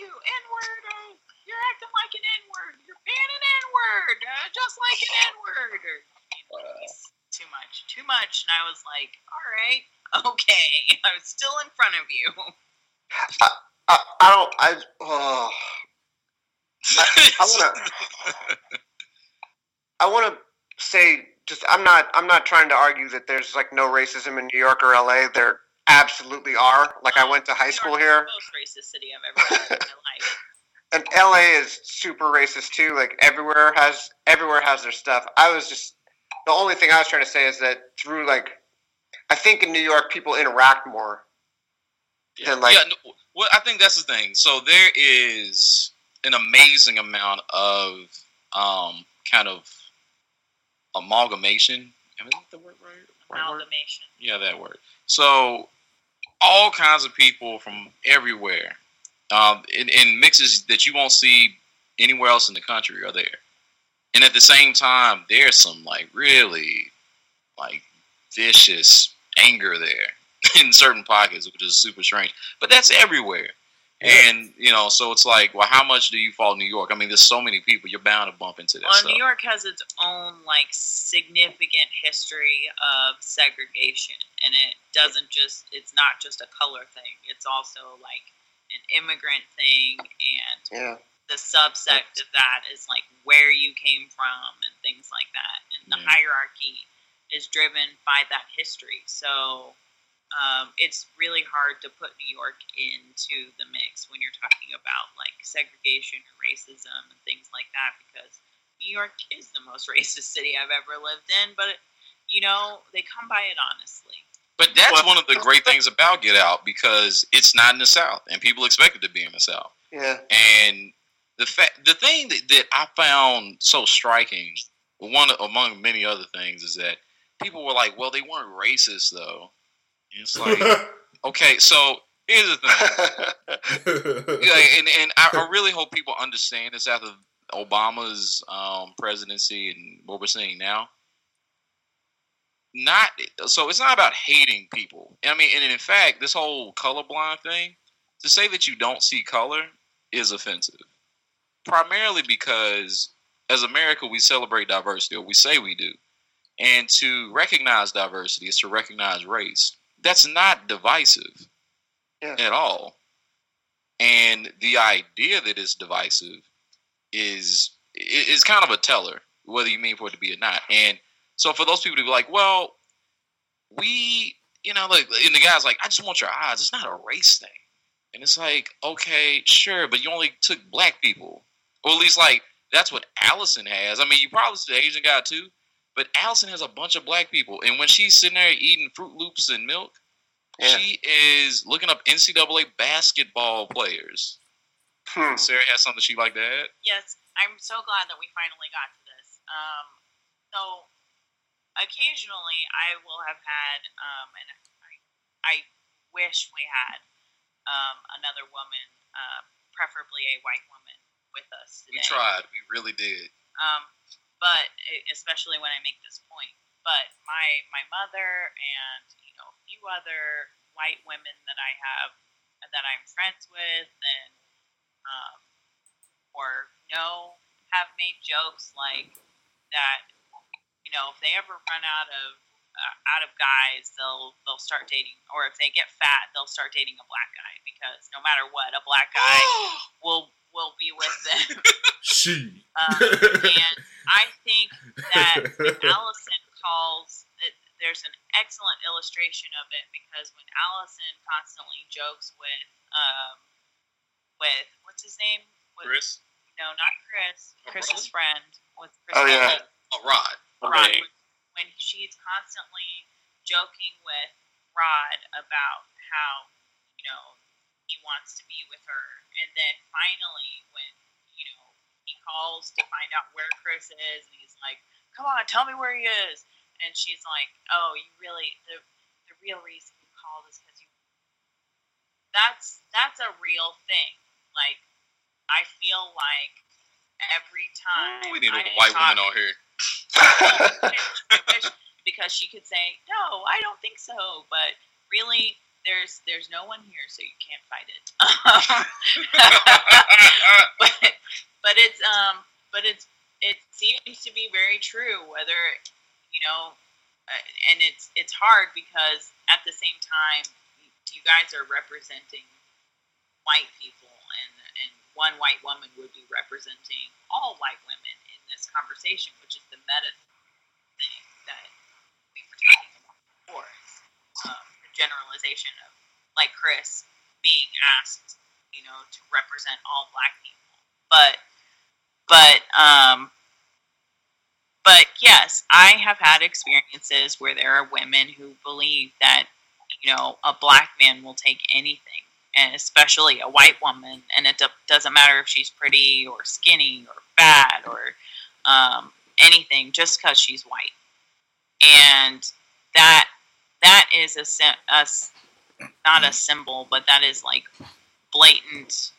you N word. Uh, you're acting like an N word. You're being an N word, uh, just like an N word. Or you know, it's too much, too much. And I was like, all right, <laughs> okay. <laughs> I'm still in front of you. I, I don't. I. Oh. I wanna. <laughs> I want to say just I'm not I'm not trying to argue that there's like no racism in New York or LA. There absolutely are. Like I went to high school here, most racist city I've ever lived in my <laughs> life. and LA is super racist too. Like everywhere has everywhere has their stuff. I was just the only thing I was trying to say is that through like I think in New York people interact more than like yeah, no, well, I think that's the thing. So there is an amazing amount of um, kind of amalgamation. Am I the word right? right word? Amalgamation. Yeah, that word. So all kinds of people from everywhere, um, in, in mixes that you won't see anywhere else in the country are there. And at the same time, there's some like really like vicious anger there <laughs> in certain pockets, which is super strange. But that's everywhere. And you know, so it's like, well, how much do you fault New York? I mean, there's so many people. You're bound to bump into that Well, stuff. New York has its own like significant history of segregation, and it doesn't just it's not just a color thing. It's also like an immigrant thing, and yeah. the subsect of that is like where you came from and things like that. And the Yeah. hierarchy is driven by that history. So um, it's really hard to put New York into the mix when you're talking about like segregation or racism and things like that because New York is the most <laughs> racist city I've ever lived in. But, you know, they come by it honestly. But that's Well- one of the great things about Get Out because it's not in the South, and people expect it to be in the South. Yeah. And the fact, the thing that, that I found so striking, one among many other things, is that people were like, "Well, they weren't racist, though." It's like, okay, so here's the thing, <laughs> and and I, I really hope people understand this after Obama's um, presidency and what we're seeing now. Not so it's not about hating people. I mean, and in fact, this whole colorblind thing, to say that you don't see color is offensive. Primarily because as America we celebrate diversity, or we say we do. And to recognize diversity is to recognize race. That's not divisive Yeah. at all. And the idea that it's divisive is is kind of a teller, whether you mean for it to be or not. And so for those people to be like, well, we, you know, like, and the guy's like, I just want your eyes. It's not a race thing. And it's like, okay, sure, but you only took black people, or at least like that's what Allison has. I mean, you probably see the Asian guy too, but Allison has a bunch of black people, and when she's sitting there eating Froot Loops and milk, Yeah. she is looking up NCAA basketball players. Hmm. Sarah has something she like that. Yes, I'm so glad that we finally got to this. Um, so occasionally I will have had, um, and I, I wish we had um, another woman, uh, preferably a white woman, with us today. We tried. We really did. Um, but e- especially when I make this point. But my my mother and you know a few other white women that I have that I'm friends with and um, or know have made jokes like that. You know, if they ever run out of uh, out of guys, they'll they'll start dating, or if they get fat, they'll start dating a black guy because no matter what, a black guy <gasps> will will be with them. she. Um, and I think that when Allison calls, that, there's an excellent illustration of it because when Allison constantly jokes with um with what's his name? With, Chris, No, not Chris. Oh, Chris's Rod? friend. With Chris Oh, yeah. Evans. a Rod. Rod, Okay. when she's constantly joking with Rod about how, you know, he wants to be with her. And then finally, when, you know, he calls to find out where Chris is, and he's like, come on, tell me where he is. And she's like, oh, you really, the, the real reason you called is because you. That's that's a real thing. Like, I feel like every time We need a I white woman on here. <laughs> because she could say, "No, I don't think so," but really, there's there's no one here, so you can't fight it. <laughs> but but it's um but it's it seems to be very true. Whether you know, uh, and it's it's hard because at the same time, you guys are representing white people, and and one white woman would be representing all white women in this conversation, which is the meta thing that we were talking about before. Um, the generalization of like Chris being asked, you know, to represent all black people, but but um. But yes, I have had experiences where there are women who believe that, you know, a black man will take anything, and especially a white woman, and it do- doesn't matter if she's pretty or skinny or fat or um, anything, just because she's white. And that that is a, sim- not a symbol, but that is like blatant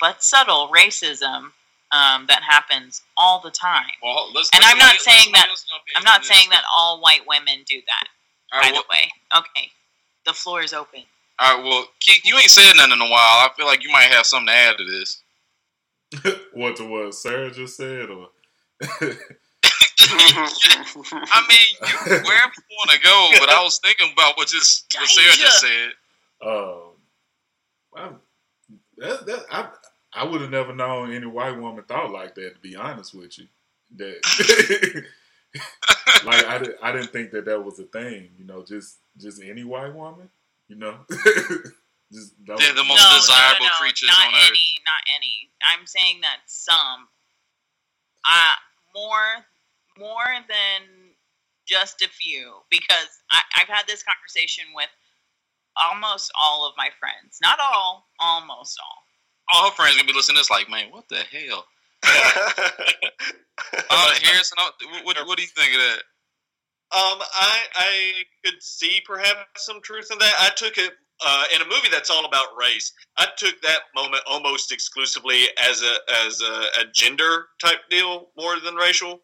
but subtle racism um, that happens all the time. Well, let's, And let's- I'm not let's- saying let's- that- let's I'm into not this. saying that all white women do that. All By right, well, the way, okay, the floor is open. all right, well, Keith, you ain't said nothing in a while. I feel like you might have something to add to this. <laughs> what to what Sarah just said, or <laughs> I mean, you, wherever you want to go, but I was thinking about what just what Sarah just said. um, I, that, that, I I would have never known any white woman thought like that. To be honest with you, that <laughs> like I, did, I didn't think that that was a thing. You know, just just any white woman. You know, <laughs> just that They're the was- most desirable creatures not on earth. any, Not any. I'm saying that some, uh, more, more than just a few, because I, I've had this conversation with almost all of my friends. Not all, almost all. All her friends gonna be listening to this, like, man, what the hell? <laughs> Uh, Harrison, what, what, do you think of that? Um, I I could see perhaps some truth in that. I took it uh, in a movie that's all about race. I took that moment almost exclusively as a as a, a gender type deal more than racial.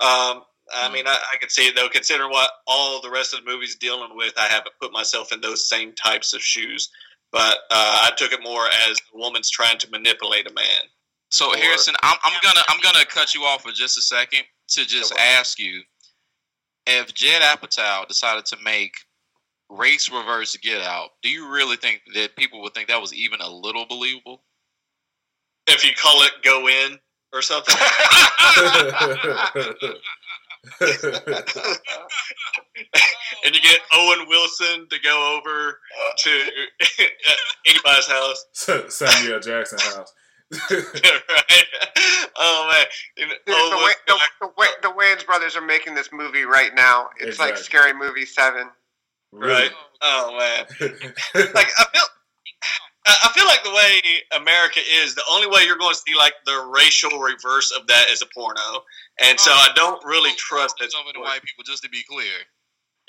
Um, I mean, I, I could see it though, considering what all the rest of the movie's dealing with. I haven't put myself in those same types of shoes, but uh, I took it more as a woman's trying to manipulate a man. So Or- Harrison, I'm, I'm gonna I'm gonna cut you off for just a second to just ask you if Judd Apatow decided to make race reverse Get Out. Do you really think that people would think that was even a little believable? If you call it "Go In" or something. <laughs> <laughs> <laughs> <laughs> and you get Owen Wilson to go over to <laughs> anybody's house, <laughs> Samuel Jackson house. right? Oh man, And the, Owen the, the, the, the Wayans brothers are making this movie right now. It's like Scary Movie Seven. right? Oh man, like I feel. I I feel like the way America is, the only way you're going to see like the racial reverse of that is a porno, and so I don't really trust it. some of the white people. Just to be clear,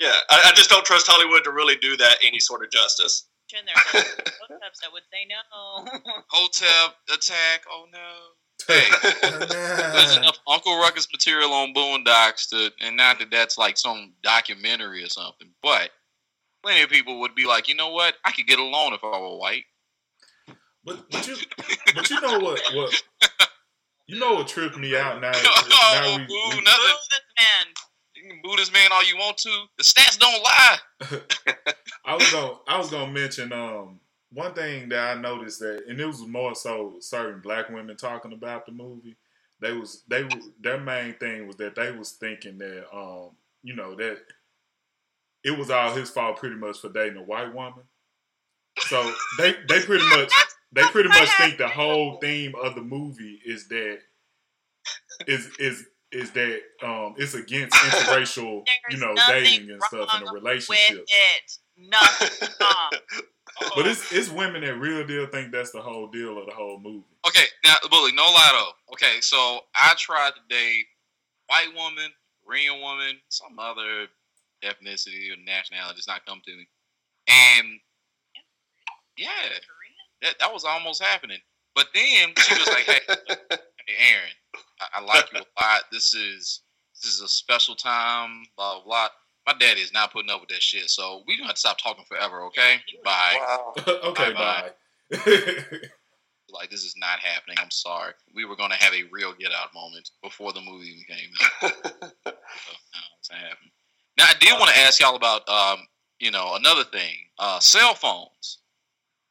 Yeah, I, I just don't trust Hollywood to really do that any sort of justice. And there's folks that would say no. <laughs> hotel attack. Oh no. Hey, <laughs> <laughs> oh there's enough Uncle Ruckus material on Boondocks to, and not that that's like some documentary or something, but plenty of people would be like, you know what, I could get along if I were white. But, but you but you know what what you know what tripped me out now. <laughs> oh, now we, boo, we- nothing. This man. You can boo this man all you want to. The stats don't lie. <laughs> <laughs> I was gonna I was gonna mention um one thing that I noticed that and it was more so certain black women talking about the movie. They was they were their main thing was that they was thinking that um you know that it was all his fault pretty much for dating a white woman. So they they pretty much they pretty much think the whole theme of the movie is that is is is that um it's against interracial <laughs> you know dating and stuff in a relationship. With it, nothing wrong. <laughs> But it's it's women that real deal think that's the whole deal of the whole movie. Okay, now Bully, no lie though. Okay, so I tried to date white woman, Korean woman, some other ethnicity or nationality does not come to me. And yeah, that, that was almost happening. But then she was like, "Hey, hey Aaron, I, I like you a lot. This is this is a special time. Blah blah blah." My daddy is not putting up with that shit, so we don't have to stop talking forever, okay? Bye. Wow. <laughs> okay, Bye-bye. bye. <laughs> Like this is not happening. I'm sorry. We were going to have a real get out moment before the movie even came out. <laughs> So, no, it's not happening. Now I did want to ask y'all about um, you know, another thing. Uh cell phones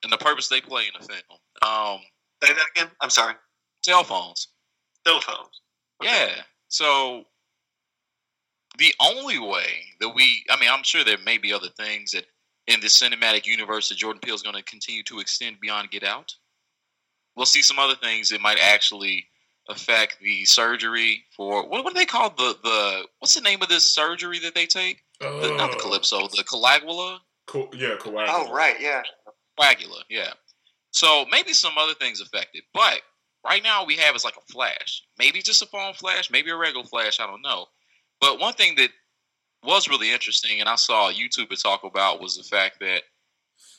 and the purpose they play in the film. Um Say that again. I'm sorry. cell phones. cell Telephones. Yeah. So the only way that we I mean, I'm sure there may be other things that in the cinematic universe that Jordan Peele is going to continue to extend beyond Get Out. We'll see some other things that might actually affect the surgery for what, what do they call the the what's the name of this surgery that they take? The, not the Uh, calypso, the coagula, co- yeah, Kawhi. Oh right, yeah. Yeah. So maybe some other things affected, but right now we have is like a flash, maybe just a phone flash, maybe a regular flash, I don't know. But one thing that was really interesting, and I saw a YouTuber talk about, was the fact that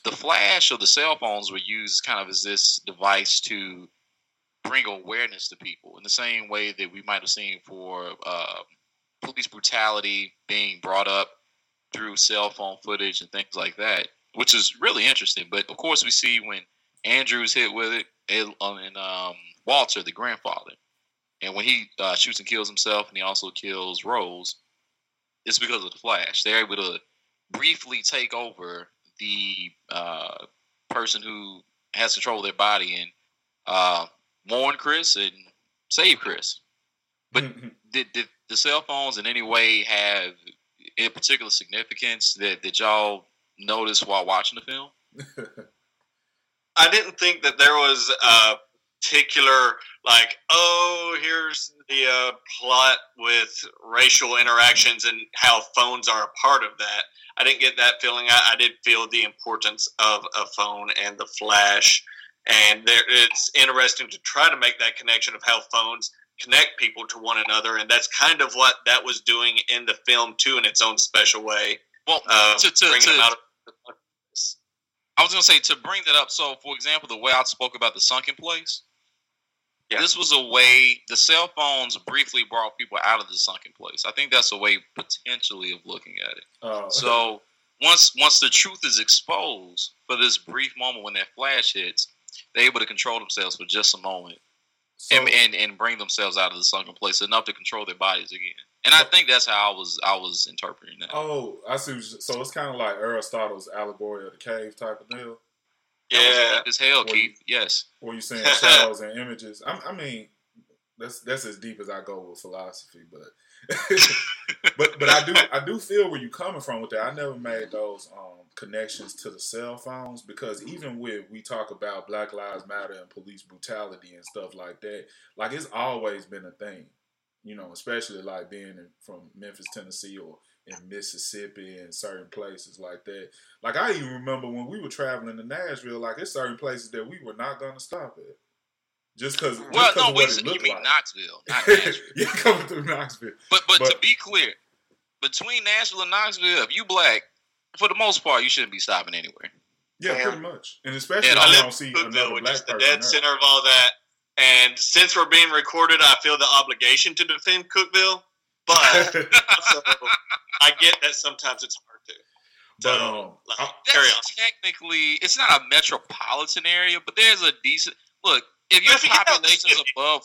the flash or the cell phones were used kind of as this device to bring awareness to people in the same way that we might have seen for uh, police brutality being brought up through cell phone footage and things like that, which is really interesting. But of course, we see when Andrew's hit with it, and um, and, um, Walter, the grandfather, and when he uh, shoots and kills himself, and he also kills Rose, it's because of the flash. They're able to briefly take over the uh, person who has control of their body and uh, warn Chris and save Chris. But did, did the cell phones in any way have a particular significance that, that y'all noticed while watching the film? <laughs> I didn't think that there was a particular like, oh, here's the uh, plot with racial interactions and how phones are a part of that. I didn't get that feeling. I, I did feel the importance of a phone and the flash, and there, it's interesting to try to make that connection of how phones connect people to one another, and that's kind of what that was doing in the film too, in its own special way. Well, Uh, to, to, to, out of I was gonna say to bring that up. So, for example, the way I spoke about the sunken place. Yeah. This was a way the cell phones briefly brought people out of the sunken place. I think that's a way potentially of looking at it. Uh, <laughs> So once once the truth is exposed for this brief moment when that flash hits, they're able to control themselves for just a moment so- and, and and bring themselves out of the sunken place enough to control their bodies again. And I think that's how I was I was interpreting that. oh, I see. So it's kind of like Aristotle's allegory of the cave type of deal. Yeah, deep as hell, Well, Keith. Yes. Where you saying <laughs> shadows and images. I, I mean, that's that's as deep as I go with philosophy, but <laughs> but but I do I do feel where you're coming from with that. I never made those um, connections to the cell phones because even with we talk about Black Lives Matter and police brutality and stuff like that, like it's always been a thing, you know, especially like being in, from Memphis, Tennessee, or in Mississippi and certain places like that. Like I even remember when we were traveling to Nashville, like it's certain places that we were not going to stop at, just because. Well, no, of we what it you mean like. Knoxville, <laughs> not Nashville. yeah, coming through Knoxville. But, but to be clear, between Nashville and Knoxville, if you black, for the most part, you shouldn't be stopping anywhere. Yeah, Damn. pretty much, and especially And if I you live don't see another which black is the dead center of all that. And since we're being recorded, I feel the obligation to defend Cookeville. But <laughs> also, I get that sometimes it's hard to. but So, um, like, carry on. That's technically, it's not a metropolitan area, but there's a decent look. If your If you get out the population is above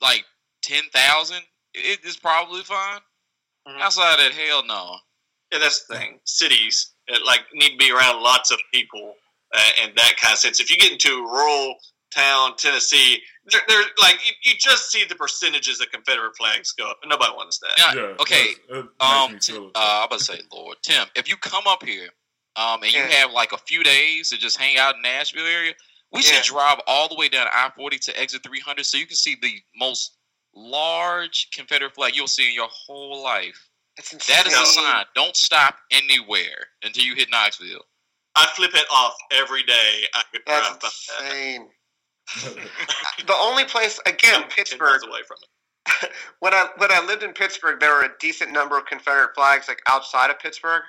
like ten thousand, it is probably fine. Mhm. Outside that, hell no. Yeah, that's the thing. Cities uh, like need to be around lots of people uh, and that kind of sense. If you get into rural town, Tennessee, they're, they're like you, you just see the percentages of Confederate flags go up, and nobody wants that. Yeah, Yeah, okay. that's- it makes Um, me Tim- feel- uh, I'm gonna say, Lord, Tim, if you come up here, um, and you Yeah. have like a few days to just hang out in Nashville area, we should drive all the way down I forty to exit three hundred, so you can see the most large Confederate flag you'll see in your whole life. It's insane. That is a sign. Don't stop anywhere until you hit Knoxville. I flip it off every day. I could That's drive by that. Insane. The only place again, <laughs> I'm Pittsburgh. miles away from it. <laughs> when I when I lived in Pittsburgh, there were a decent number of Confederate flags like outside of Pittsburgh,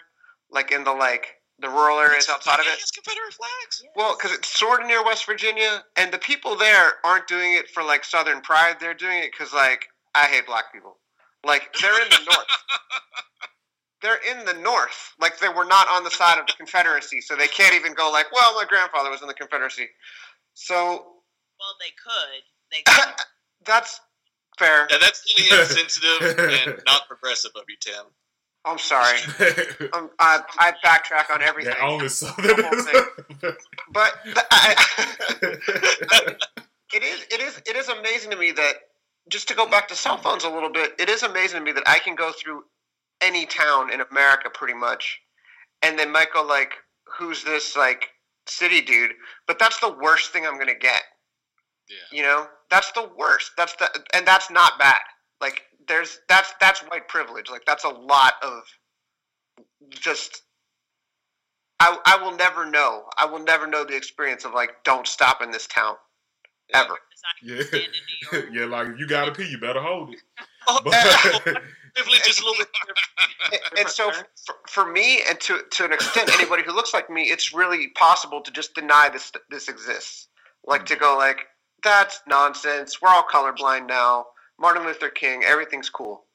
like in the like the rural areas outside of it. Confederate flags. Well, because it's sort of near West Virginia, and the people there aren't doing it for like Southern pride. They're doing it because like I hate black people. Like they're in the north. <laughs> They're in the north. Like they were not on the side of the Confederacy, so they can't even go like, well, my grandfather was in the Confederacy. So Well, they could. They could. <laughs> that's fair. Yeah, that's <laughs> really insensitive and not progressive of you, Tim. I'm sorry. <laughs> Um, I, I backtrack on everything. that only southern. But the, I, it is it is it is amazing to me that just to go back to cell phones a little bit, it is amazing to me that I can go through any town in America pretty much, and then might go like, "Who's this like city dude?" But that's the worst thing I'm gonna get. Yeah. You know, that's the worst. That's the and that's not bad. Like there's that's that's white privilege. Like that's a lot of just I I will never know. I will never know the experience of like don't stop in this town ever. Yeah. even stand in New York. yeah, <laughs> like if you gotta pee, you better hold it. <laughs> Oh, But- <laughs> privilege is a little bit different. And so for, for me and to to an extent anybody who looks like me, it's really possible to just deny this this exists. Like to mm-hmm. go like that's nonsense. We're all colorblind now. Martin Luther King, everything's cool.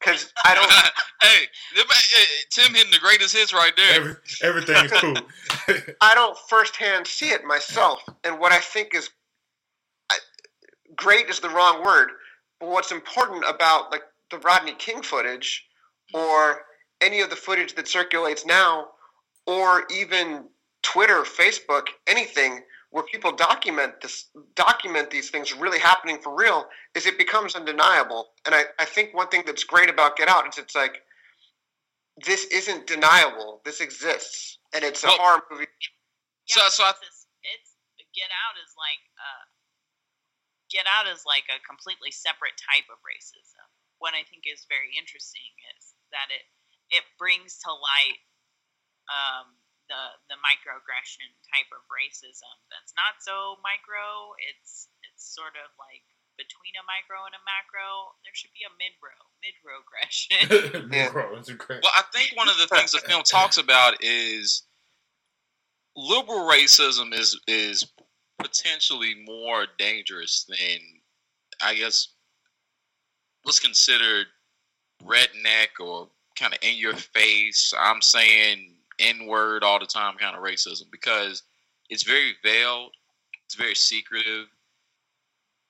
Cuz I don't <laughs> hey, Tim hitting the greatest hits right there. Every, everything's cool. <laughs> I don't firsthand see it myself. And what I think is I, great is the wrong word. But what's important about like the Rodney King footage or any of the footage that circulates now or even Twitter, Facebook, anything where people document this document these things really happening for real is it becomes undeniable. And I, I think one thing that's great about Get Out is it's like this isn't deniable. This exists. And it's a Well- horror movie So- Yeah, so I- it's, it's Get Out is like uh, Get Out is like a completely separate type of racism. What I think is very interesting is that it it brings to light um, the the microaggression type of racism that's not so micro. It's it's sort of like between a micro and a macro. There should be a mid-row, <laughs> mid-row aggression. Negro, it's great. Well, I think one of the things the film talks about is liberal racism is is potentially more dangerous than I guess what's considered redneck or kind of in your face. I'm saying N word all the time kind of racism because it's very veiled, it's very secretive,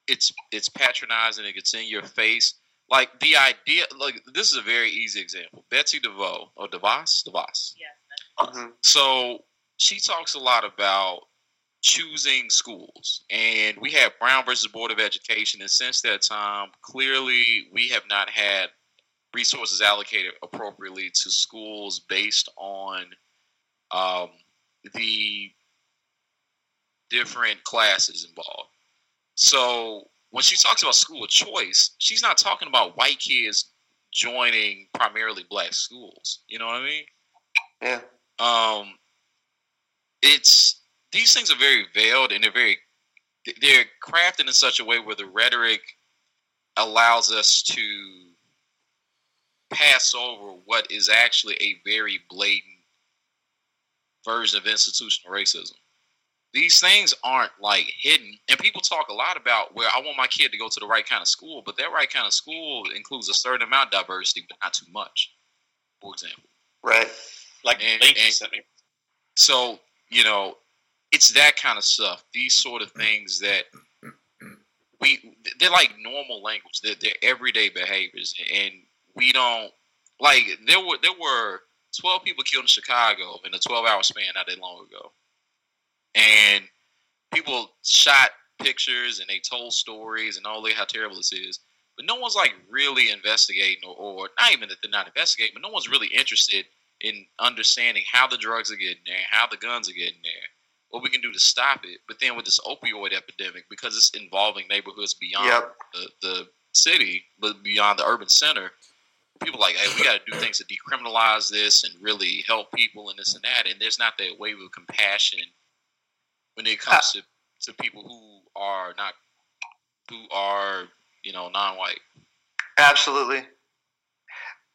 it's it's patronizing, it gets in your face. Like the idea like this is a very easy example. Betsy DeVoe or devos? Devos. Yes, that's Mhm. so she talks a lot about choosing schools and we have brown versus board of education and since that time clearly we have not had resources allocated appropriately to schools based on um, the different classes involved so when she talks about school of choice, she's not talking about white kids joining primarily black schools. You know what I mean? Yeah. Um, it's these things are very veiled and they're very they're crafted in such a way where the rhetoric allows us to pass over what is actually a very blatant version of institutional racism. These things aren't like hidden and people talk a lot about where i want my kid to go to the right kind of school but that right kind of school includes a certain amount of diversity but not too much for example. Right. Like And- and- so you know it's that kind of stuff these sort of things that we they're like normal language they're, they're everyday behaviors and we don't like there were there were 12 people killed in chicago in a 12 hour span not that long ago and people shot pictures and they told stories and all they how terrible this is. But no one's like really investigating, or, or not even that they're not investigating, but no one's really interested in understanding how the drugs are getting there, how the guns are getting there, what we can do to stop it. But then with this opioid epidemic, because it's involving neighborhoods beyond Yep. the, the city, but beyond the urban center, people like, hey, we got to do things to decriminalize this and really help people and this and that. And there's not that wave of compassion when it comes to, to people who are not, who are, you know, non-white. Absolutely.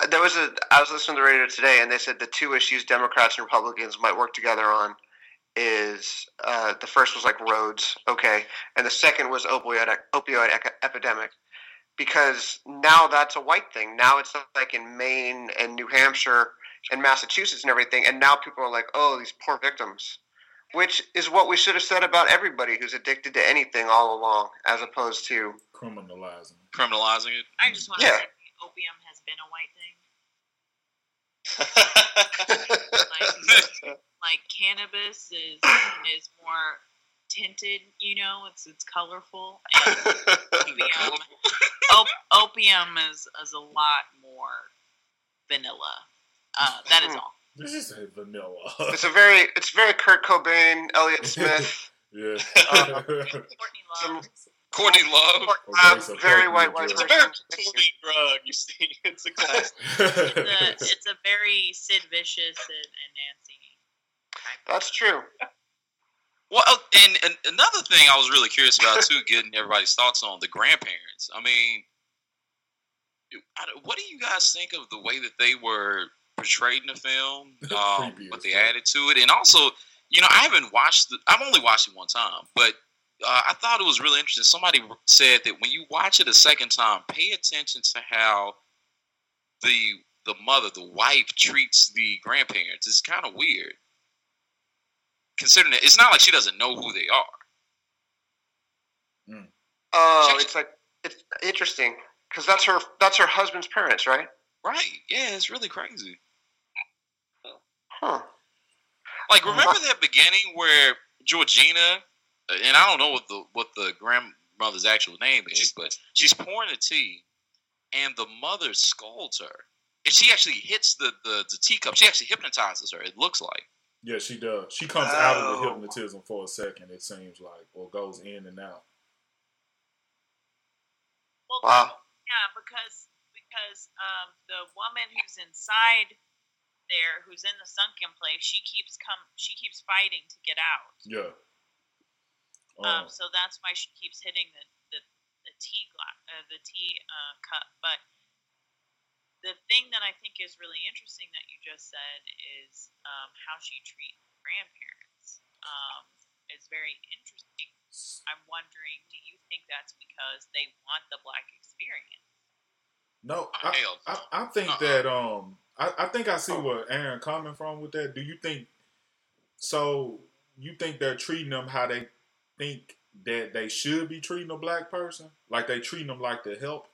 There was a. I was listening to the radio today, and they said the two issues Democrats and Republicans might work together on is uh, the first was like roads, okay, and the second was opioid opioid ec- epidemic, because now that's a white thing. Now it's like in Maine and New Hampshire and Massachusetts and everything, and now people are like, oh, these poor victims, which is what we should have said about everybody who's addicted to anything all along, as opposed to Criminalizing. Criminalizing it. I just want to say opium has been a white thing. <laughs> Like, like cannabis is is more tinted, you know, it's it's colorful. <laughs> Opium, op, opium is is a lot more vanilla. Uh, that is hmm. all. This is a vanilla. it's a very it's very Kurt Cobain, Elliott <laughs> Smith. yeah. Courtney Some- Love. Courtney Love. <laughs> Um, okay, so very white white It's a very sweet drug, you see. It's a classic. It's a, it's a very Sid Vicious and, and Nancy. That's true. Well, and, and another thing I was really curious about too, <laughs> getting everybody's thoughts on the grandparents. I mean, what do you guys think of the way that they were portrayed in the film? <laughs> Um, what they added to it, and also, you know, I haven't watched. The, I've only watched it one time, but uh, I thought it was really interesting. Somebody said that when you watch it a second time, pay attention to how the the mother, the wife, treats the grandparents. It's kind of weird considering that it's not like she doesn't know who they are. Hmm. Oh, Check- it's like it's interesting because that's her that's her husband's parents, right? Right? Yeah, it's really crazy. Huh. Like, hmm. remember that beginning where Georgina, and I don't know what the what the grandmother's actual name is, but she's pouring the tea, and the mother scolds her, and she actually hits the the, the teacup. She actually hypnotizes her. It looks like. Yeah, she does. She comes out of the Oh. hypnotism for a second, it seems like, or goes in and out. Well, Wow. Yeah, because because um, the woman who's inside there, who's in the sunken place, she keeps come she keeps fighting to get out. Yeah. Um, Um, so that's why she keeps hitting the the, the tea glass, uh, the tea uh, cup. But the thing that I think is really interesting that you just said is um, how she treats grandparents. Um, is very interesting. I'm wondering, do you think that's because they want the black experience? no, I, I, I think Uh-uh. that um, I, I think I see where Aaron coming from with that. Do you think so? You think they're treating them how they think that they should be treating a black person, like they treating them like the help?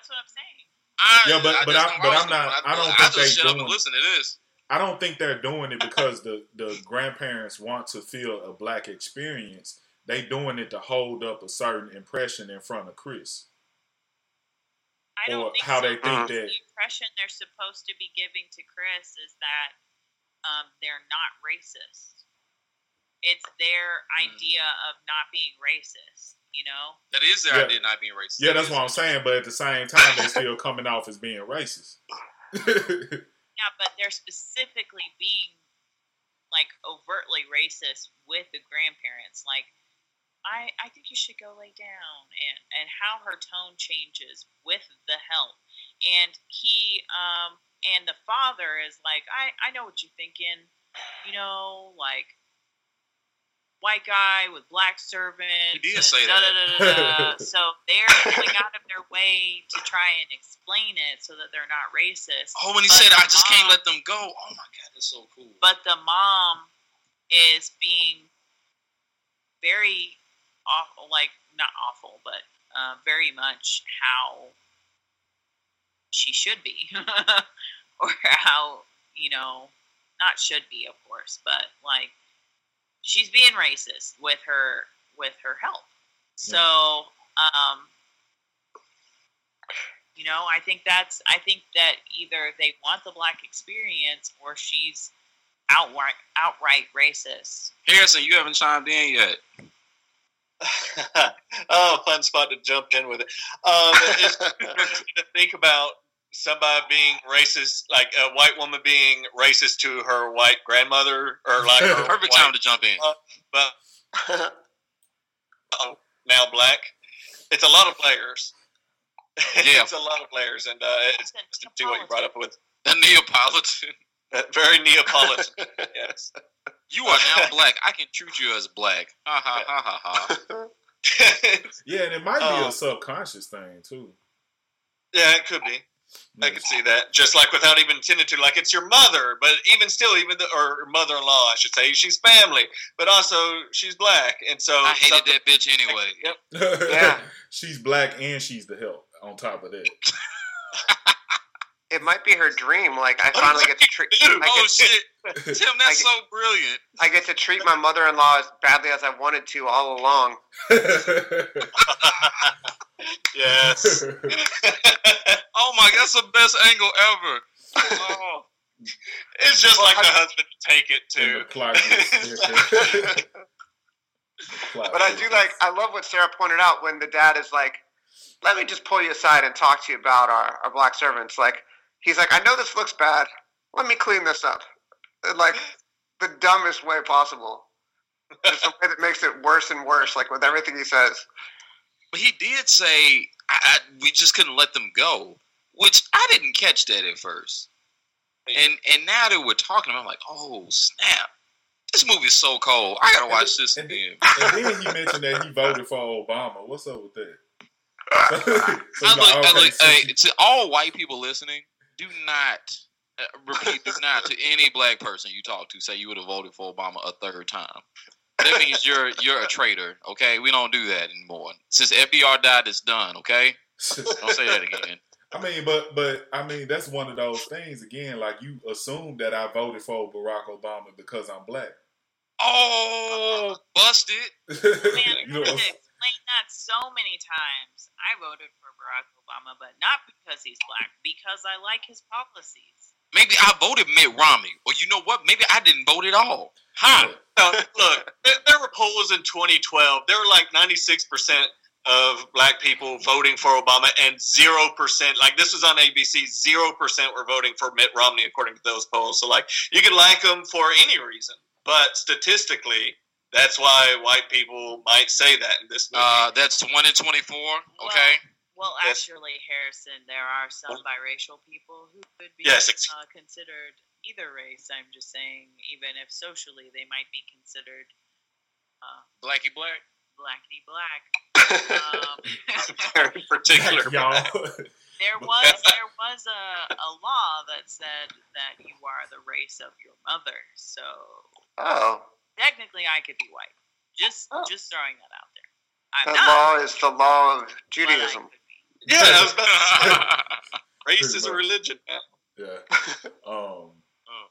That's what I'm saying. I, Yeah, but- but I'm- don't but I'm not- them. I don't I think they shut up and doing- listen to this. I don't think they're doing it because the the grandparents want to feel a black experience. They doing it to hold up a certain impression in front of Chris. I don't Or think how so. they think Mhm. that the impression they're supposed to be giving to Chris is that um, they're not racist. It's their Hmm. idea of not being racist. You know, That is their Yeah. idea, not being racist. Yeah, that's what I'm saying. But at the same <laughs> time, they're still coming off as being racist. <laughs> yeah, but they're specifically being like overtly racist with the grandparents. Like, I I think you should go lay down, and and how her tone changes with the help, and he um and the father is like, I I know what you're thinking, you know, like. White guy with black servants. He did say da, that. da, da, <laughs> so they're going out of their way to try and explain it so that they're not racist. Oh, when he But said, "I just can't let them go." Oh my god, that's so cool. but the mom is being very awful like not awful but uh, very much how she should be <laughs> or how you know not should be of course but like she's being racist with her with her help. So, um, you know, I think that's I think that either they want the black experience or she's outright outright racist. Harrison, you haven't chimed in yet. <laughs> oh, fun spot to jump in with it. Um, it's <laughs> to think about somebody being racist, like a white woman being racist to her white grandmother, or like <laughs> her Perfect time to jump in. but <laughs> oh, now black. It's a lot of players. <laughs> Yeah. it's a lot of players, and uh, it's It's to do what you brought up with A Neapolitan. uh, very Neapolitan. yes. You are now black. I can treat you as black. Ha ha ha ha ha. Yeah, and it might be Oh. a subconscious thing too. yeah, it could be. I could see that. Just like without even intending to, like it's your mother, but even still, even the, or mother-in-law, I should say, she's family, but also she's black, and so I hated that bitch anyway. Yep. Yeah. <laughs> she's black and she's the help. On top of that, it might be her dream. Like I <laughs> finally get to treat. Oh get, shit, <laughs> Tim, that's get- so brilliant. I get to treat my mother-in-law as badly as I wanted to all along. Yes. Oh my, that's the best angle ever. Oh. it's just Well, like how- the husband take it And too. plot gets- Plot But I do like. I love what Sarah pointed out when the dad is like, "Let me just pull you aside and talk to you about our, our black servants." Like he's like, "I know this looks bad. Let me clean this up." In, like the dumbest way possible. Just a way that makes it worse and worse. Like with everything he says. But he did say I, I, we just couldn't let them go, which I didn't catch that at first. And and now that we're talking, I'm like, oh snap! This movie's so cold. I gotta watch this and, again. and then he mentioned that he <laughs> voted for Obama. What's up with that? <laughs> <laughs> So I look, I look, hey, to all white people listening, do not uh, repeat. Do not to any black person you talk to say you would have voted for Obama a third time. That means you're you're a traitor. Okay, we don't do that anymore. Since FDR died, it's done. Okay, don't say that again. I mean, but but I mean that's one of those things again. Like you assume that I voted for Barack Obama because I'm black. Oh, busted. Man, <laughs> you know, I had to explain that so many times. I voted for Barack Obama, but not because he's black, because I like his policies. Maybe I voted Mitt Romney, or you know what? Maybe I didn't vote at all. Huh? Now, look, there, there were polls in 2012. There were like 96 percent of black people voting for Obama, and zero percent, like this was on ABC, zero percent were voting for Mitt Romney, according to those polls. So, like, you could like him for any reason, but statistically, that's why white people might say that in this movie. Uh, that's one in twenty-four. Okay. Well, Yes. actually, Harrison, there are some biracial people who could be Yes, ex- uh, considered either race. I'm just saying, even if socially they might be considered uh, Blackie black. Blackity black. <laughs> Um, very <laughs> particular. y'all. there was there was a, a law that said that you are the race of your mother. So Oh, technically, I could be white. Just Oh. just throwing that out there. I'm that not. law is the law of Judaism. <laughs> Yeah, I was about to say, race is a religion now. yeah. Um. Oh,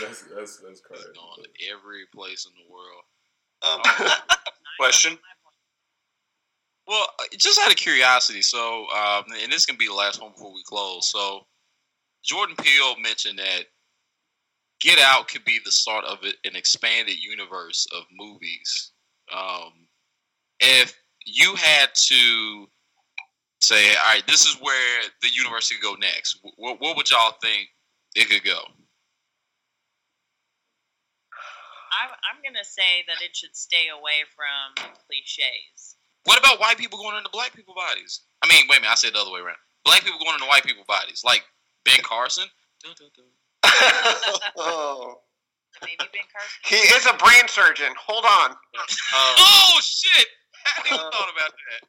That's that's that's crazy. It's going every place in the world. Um, <laughs> question. Well, just out of curiosity, so um, and this can be the last one before we close. So, Jordan Peele mentioned that Get Out could be the start of an expanded universe of movies. Um, if you had to say, "All right, this is where the universe could go next," what, what would y'all think it could go? I'm, I'm gonna say that it should stay away from cliches. What about white people going into black people bodies? I mean, wait a minute, I said the other way around. Black people going into white people bodies, like Ben Carson. Dun, dun, dun. <laughs> oh, Maybe Ben Carson. he is a brain surgeon. Hold on. Um, Oh shit! I hadn't even thought about that.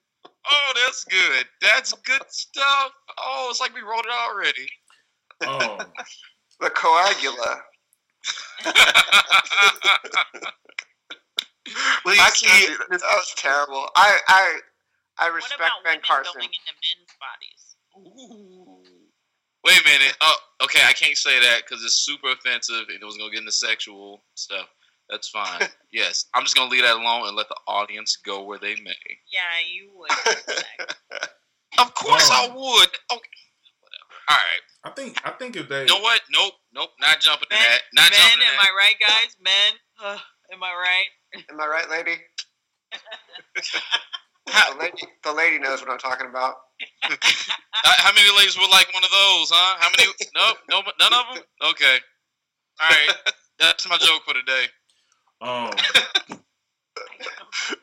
Oh, that's good. That's good stuff. Oh, it's like we wrote it already. Um. The coagula. Well, you I can't that. That was terrible. I I I What respect about Ben Carson. going into men's bodies? Ooh. Wait a minute. Oh, okay. I can't say that because it's super offensive and it was gonna get into sexual stuff. That's fine. <laughs> yes, I'm just gonna leave that alone and let the audience go where they may. Yeah, you would. <laughs> Of course, I Um, would. Okay, whatever. All right. I think I think if they You know what? Nope, nope. Not jumping to Men, that. Not men, jumping to am. I right, guys? Men, Ugh, am I right? Am I right, lady? <laughs> <laughs> The lady, the lady knows what I'm talking about. <laughs> uh, how many ladies would like one of those, huh? How many? nope, no, none of them. Okay. All right. That's my joke for today. um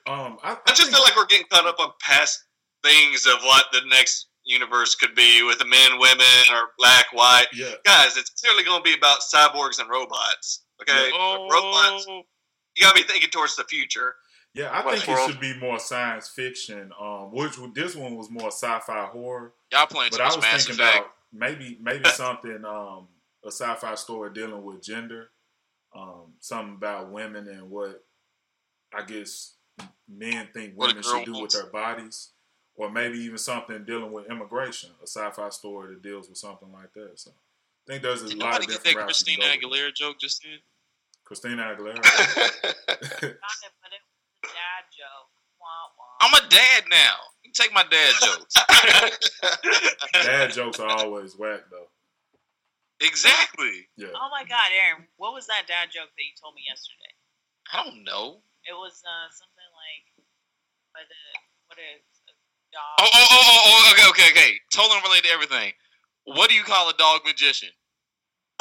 um I, I I just feel like we're getting caught up on past things of what the next universe could be with the men, women, or black, white. yeah Guys, it's clearly going to be about cyborgs and robots. Okay, robots. Oh, You got to be thinking towards the future. yeah I think Westworld. it should be more science fiction. Um, which this one was more sci-fi horror. y'all playing too But I was Mass thinking Effect. about maybe maybe <laughs> something um a sci-fi story dealing with gender, um something about women and what I guess men think women should do with their bodies, or maybe even something dealing with immigration, a sci-fi story that deals with something like that. So I think there's a Did lot nobody of get different that routes you Christina can go with. Aguilera joke just then? Christina Aguilera. <laughs> Got it, but it was a dad joke. Wah, wah. I'm a dad now. You take my dad jokes. <laughs> Dad jokes are always whack though. exactly. Yeah. Oh my God, Aaron, what was that dad joke that you told me yesterday? I don't know. It was uh, something like, what a, what a, a dog. Oh, oh, oh, oh, oh, okay, okay, okay. Totally unrelated to everything. What do you call a dog magician? <laughs>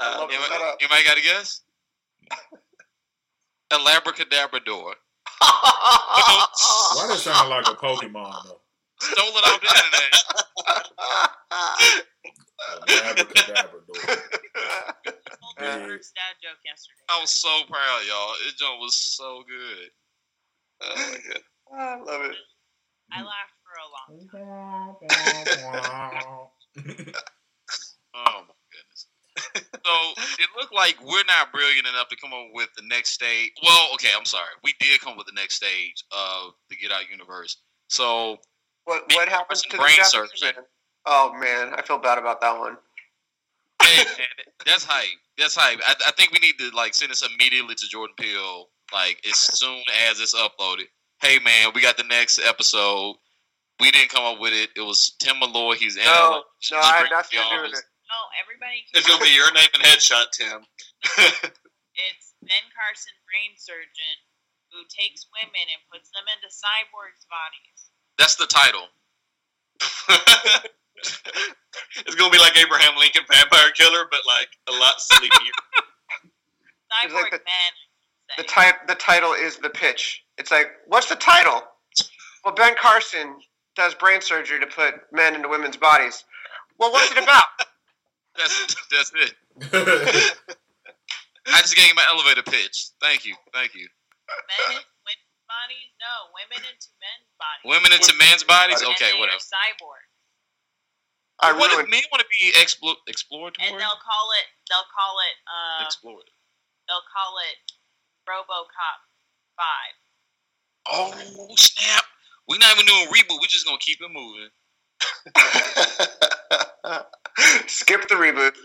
I love it. Anybody, Shut anybody got a guess? <laughs> A labracadabrador. Why does it sound like a Pokemon though? Stole it off the internet. Abracadabra door. I told my Yeah. first dad joke yesterday. I was so proud, y'all. It joke was so good. Oh my god. Ah, I love it. I laughed for a long time. <laughs> Oh my goodness. So it looked like we're not brilliant enough to come up with the next stage. Well, okay, I'm sorry. We did come up with the next stage of the Get Out universe. So What what happens person to brain the surgery. Japanese? Oh man, I feel bad about that one. hey, man, that's hype. That's hype. I, I think we need to like send this immediately to Jordan Peele, like as soon as it's uploaded. Hey man, we got the next episode. We didn't come up with it. It was Tim Molloy. He's in No, it. no, I had nothing to do with it. Oh, everybody. It's gonna be your name and headshot, Tim. <laughs> It's Ben Carson, brain surgeon, who takes women and puts them into cyborgs' bodies. That's the title. <laughs> it's gonna be like Abraham Lincoln Vampire Killer, but like a lot <laughs> sleepier. Cyborg like the- men. The type the title is the pitch. It's like, what's the title? Well, Ben Carson does brain surgery to put men into women's bodies. Well, what's it <laughs> about? That's that's it. <laughs> I just gave you my elevator pitch. Thank you. Thank you. <laughs> Men into women's bodies? No, women into men's bodies. Women into men's bodies? And Okay, they are whatever. Cyborg. I what if men want to be explo- exploratory? And they'll call it. They'll call it. Uh, Explorative. they'll call it RoboCop Five. Oh snap! We're not even doing a reboot. We're just gonna keep it moving. <laughs> Skip the reboot.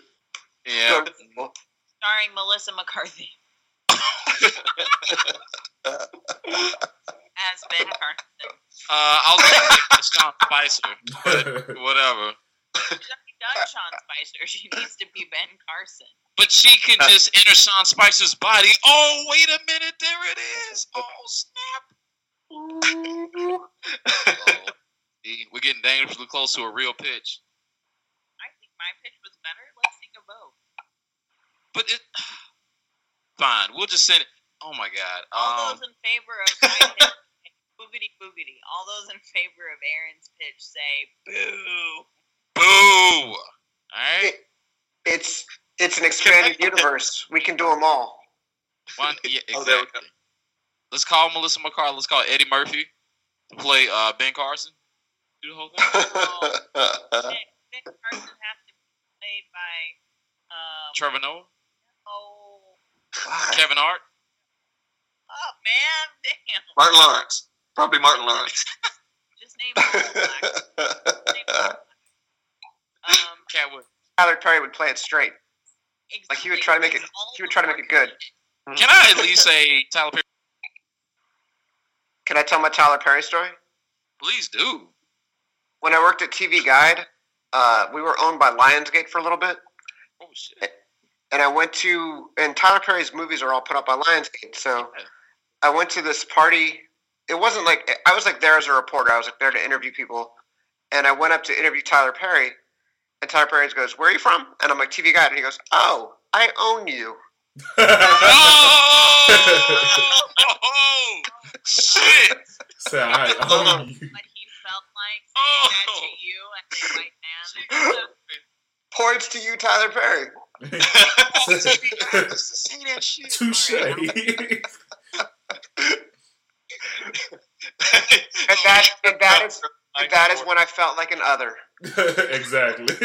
Yeah. Starring Melissa McCarthy <laughs> as Ben Carson. Uh, I'll <laughs> take Sean Spicer, but whatever. She's already done Sean Spicer. She needs to be Ben Carson. But she can just enter Sean Spicer's body. Oh, wait a minute, there it is. Oh snap! <laughs> Oh, we're getting dangerously close to a real pitch. I think my pitch was better. Let's take a vote. But it, <sighs> fine. We'll just send it. Oh my god. All Um, those in favor of my <laughs> pitch, boogity boogity. All those in favor of Aaron's pitch say boo. boo. All right. It's it's an expanded universe. We can do them all. One, yeah, Oh, there we go. exactly. Let's call Melissa McCarthy. Let's call Eddie Murphy to play uh, Ben Carson. Do the whole thing. <laughs> Ben, ben Carson has to be played by um, Trevor Noah, oh, Kevin Hart. oh man, damn. Martin Lawrence, probably Martin Lawrence. <laughs> Just name all black. <laughs> Um, Catwood. Tyler Perry would play it straight. Like, he would try to make it- he would try to make it good. Can I at least say Tyler Perry? Can I tell my Tyler Perry story? Please do. When I worked at TV Guide, uh, we were owned by Lionsgate for a little bit, Oh shit. and I went to and Tyler Perry's movies are all put up by Lionsgate. So I went to this party. It wasn't like I was like there as a reporter. I was like there to interview people, and I went up to interview Tyler Perry, and Tyler Perry goes, "Where are you from?" And I'm like TV Guide, and he goes, "Oh, I own you." Oh, <laughs> shit. so I own you. What he felt like saying that Oh. to you as a white man. Points to you, Tyler Perry. Say that. Touche. And that and that is and that is when I felt like an other. <laughs> <laughs> exactly. That's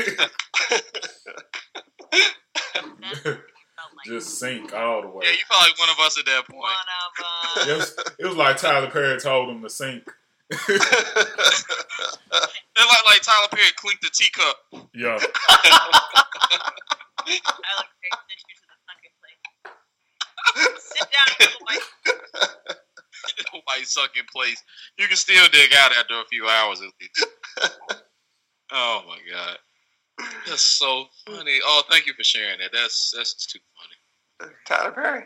what he felt like. Just sink all the way. Yeah, you felt like one of us at that point. one of <laughs> It uh, was, it was like Tyler Perry told him to sink. It's like like Tyler Perry clinked the teacup. Yeah. Tyler Perry sent you the sunken place. Sit down, little white. White sucking place. You can still dig out after a few hours at least. <laughs> oh my god. That's so funny. Oh, thank you for sharing that. That's that's just too funny. Tyler Perry.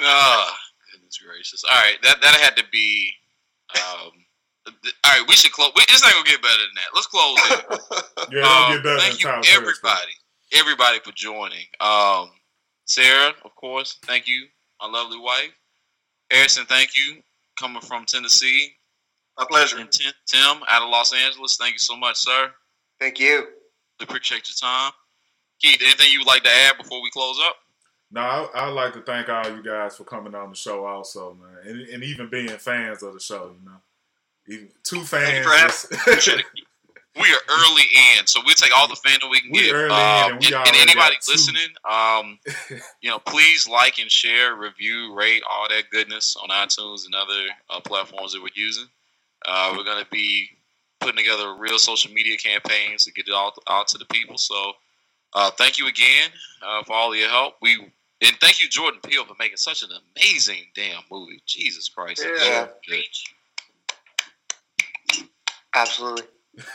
Oh, <laughs> goodness gracious. All right, that that had to be. Um, th- all right, we should close. It's not gonna get better than that. Let's close it. <laughs> Yeah, don't Um, get better thank than you, Tyler Perry. everybody, everybody for joining. Um, Sarah, of course, thank you, my lovely wife. Harrison, thank you, coming from Tennessee. My pleasure. And Tim, Tim, out of Los Angeles, thank you so much, sir. Thank you. We Appreciate your time. Keith, anything you would like to add before we close up? No, I, I'd like to thank all you guys for coming on the show, also, man, and, and even being fans of the show. You know, even two Thank you fans. for Appreciate it. <laughs> We are early in, so we'll take all the fandom we can We get. early in, Um, and we and, already and anybody listening, um, <laughs> you know, please like and share, review, rate, all that goodness on iTunes and other uh, platforms that we're using. Uh, we're going to be putting together real social media campaigns to get it all out to the people. So, uh, thank you again uh, for all of your help. We and thank you, Jordan Peele, for making such an amazing damn movie. Jesus Christ! Yeah. so. Absolutely.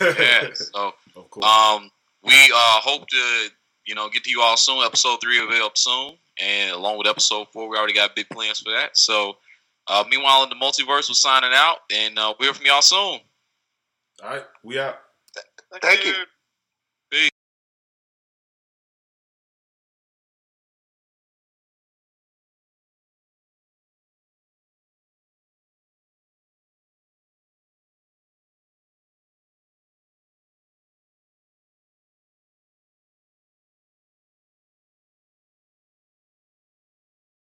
Yeah. <laughs> So. of course. Um, we uh, hope to you know get to you all soon. Episode three will be up soon, and along with episode four, we already got big plans for that. So, uh, meanwhile, in the multiverse, we're signing out, and uh, we'll hear from y'all soon. all right, we out. Thank you.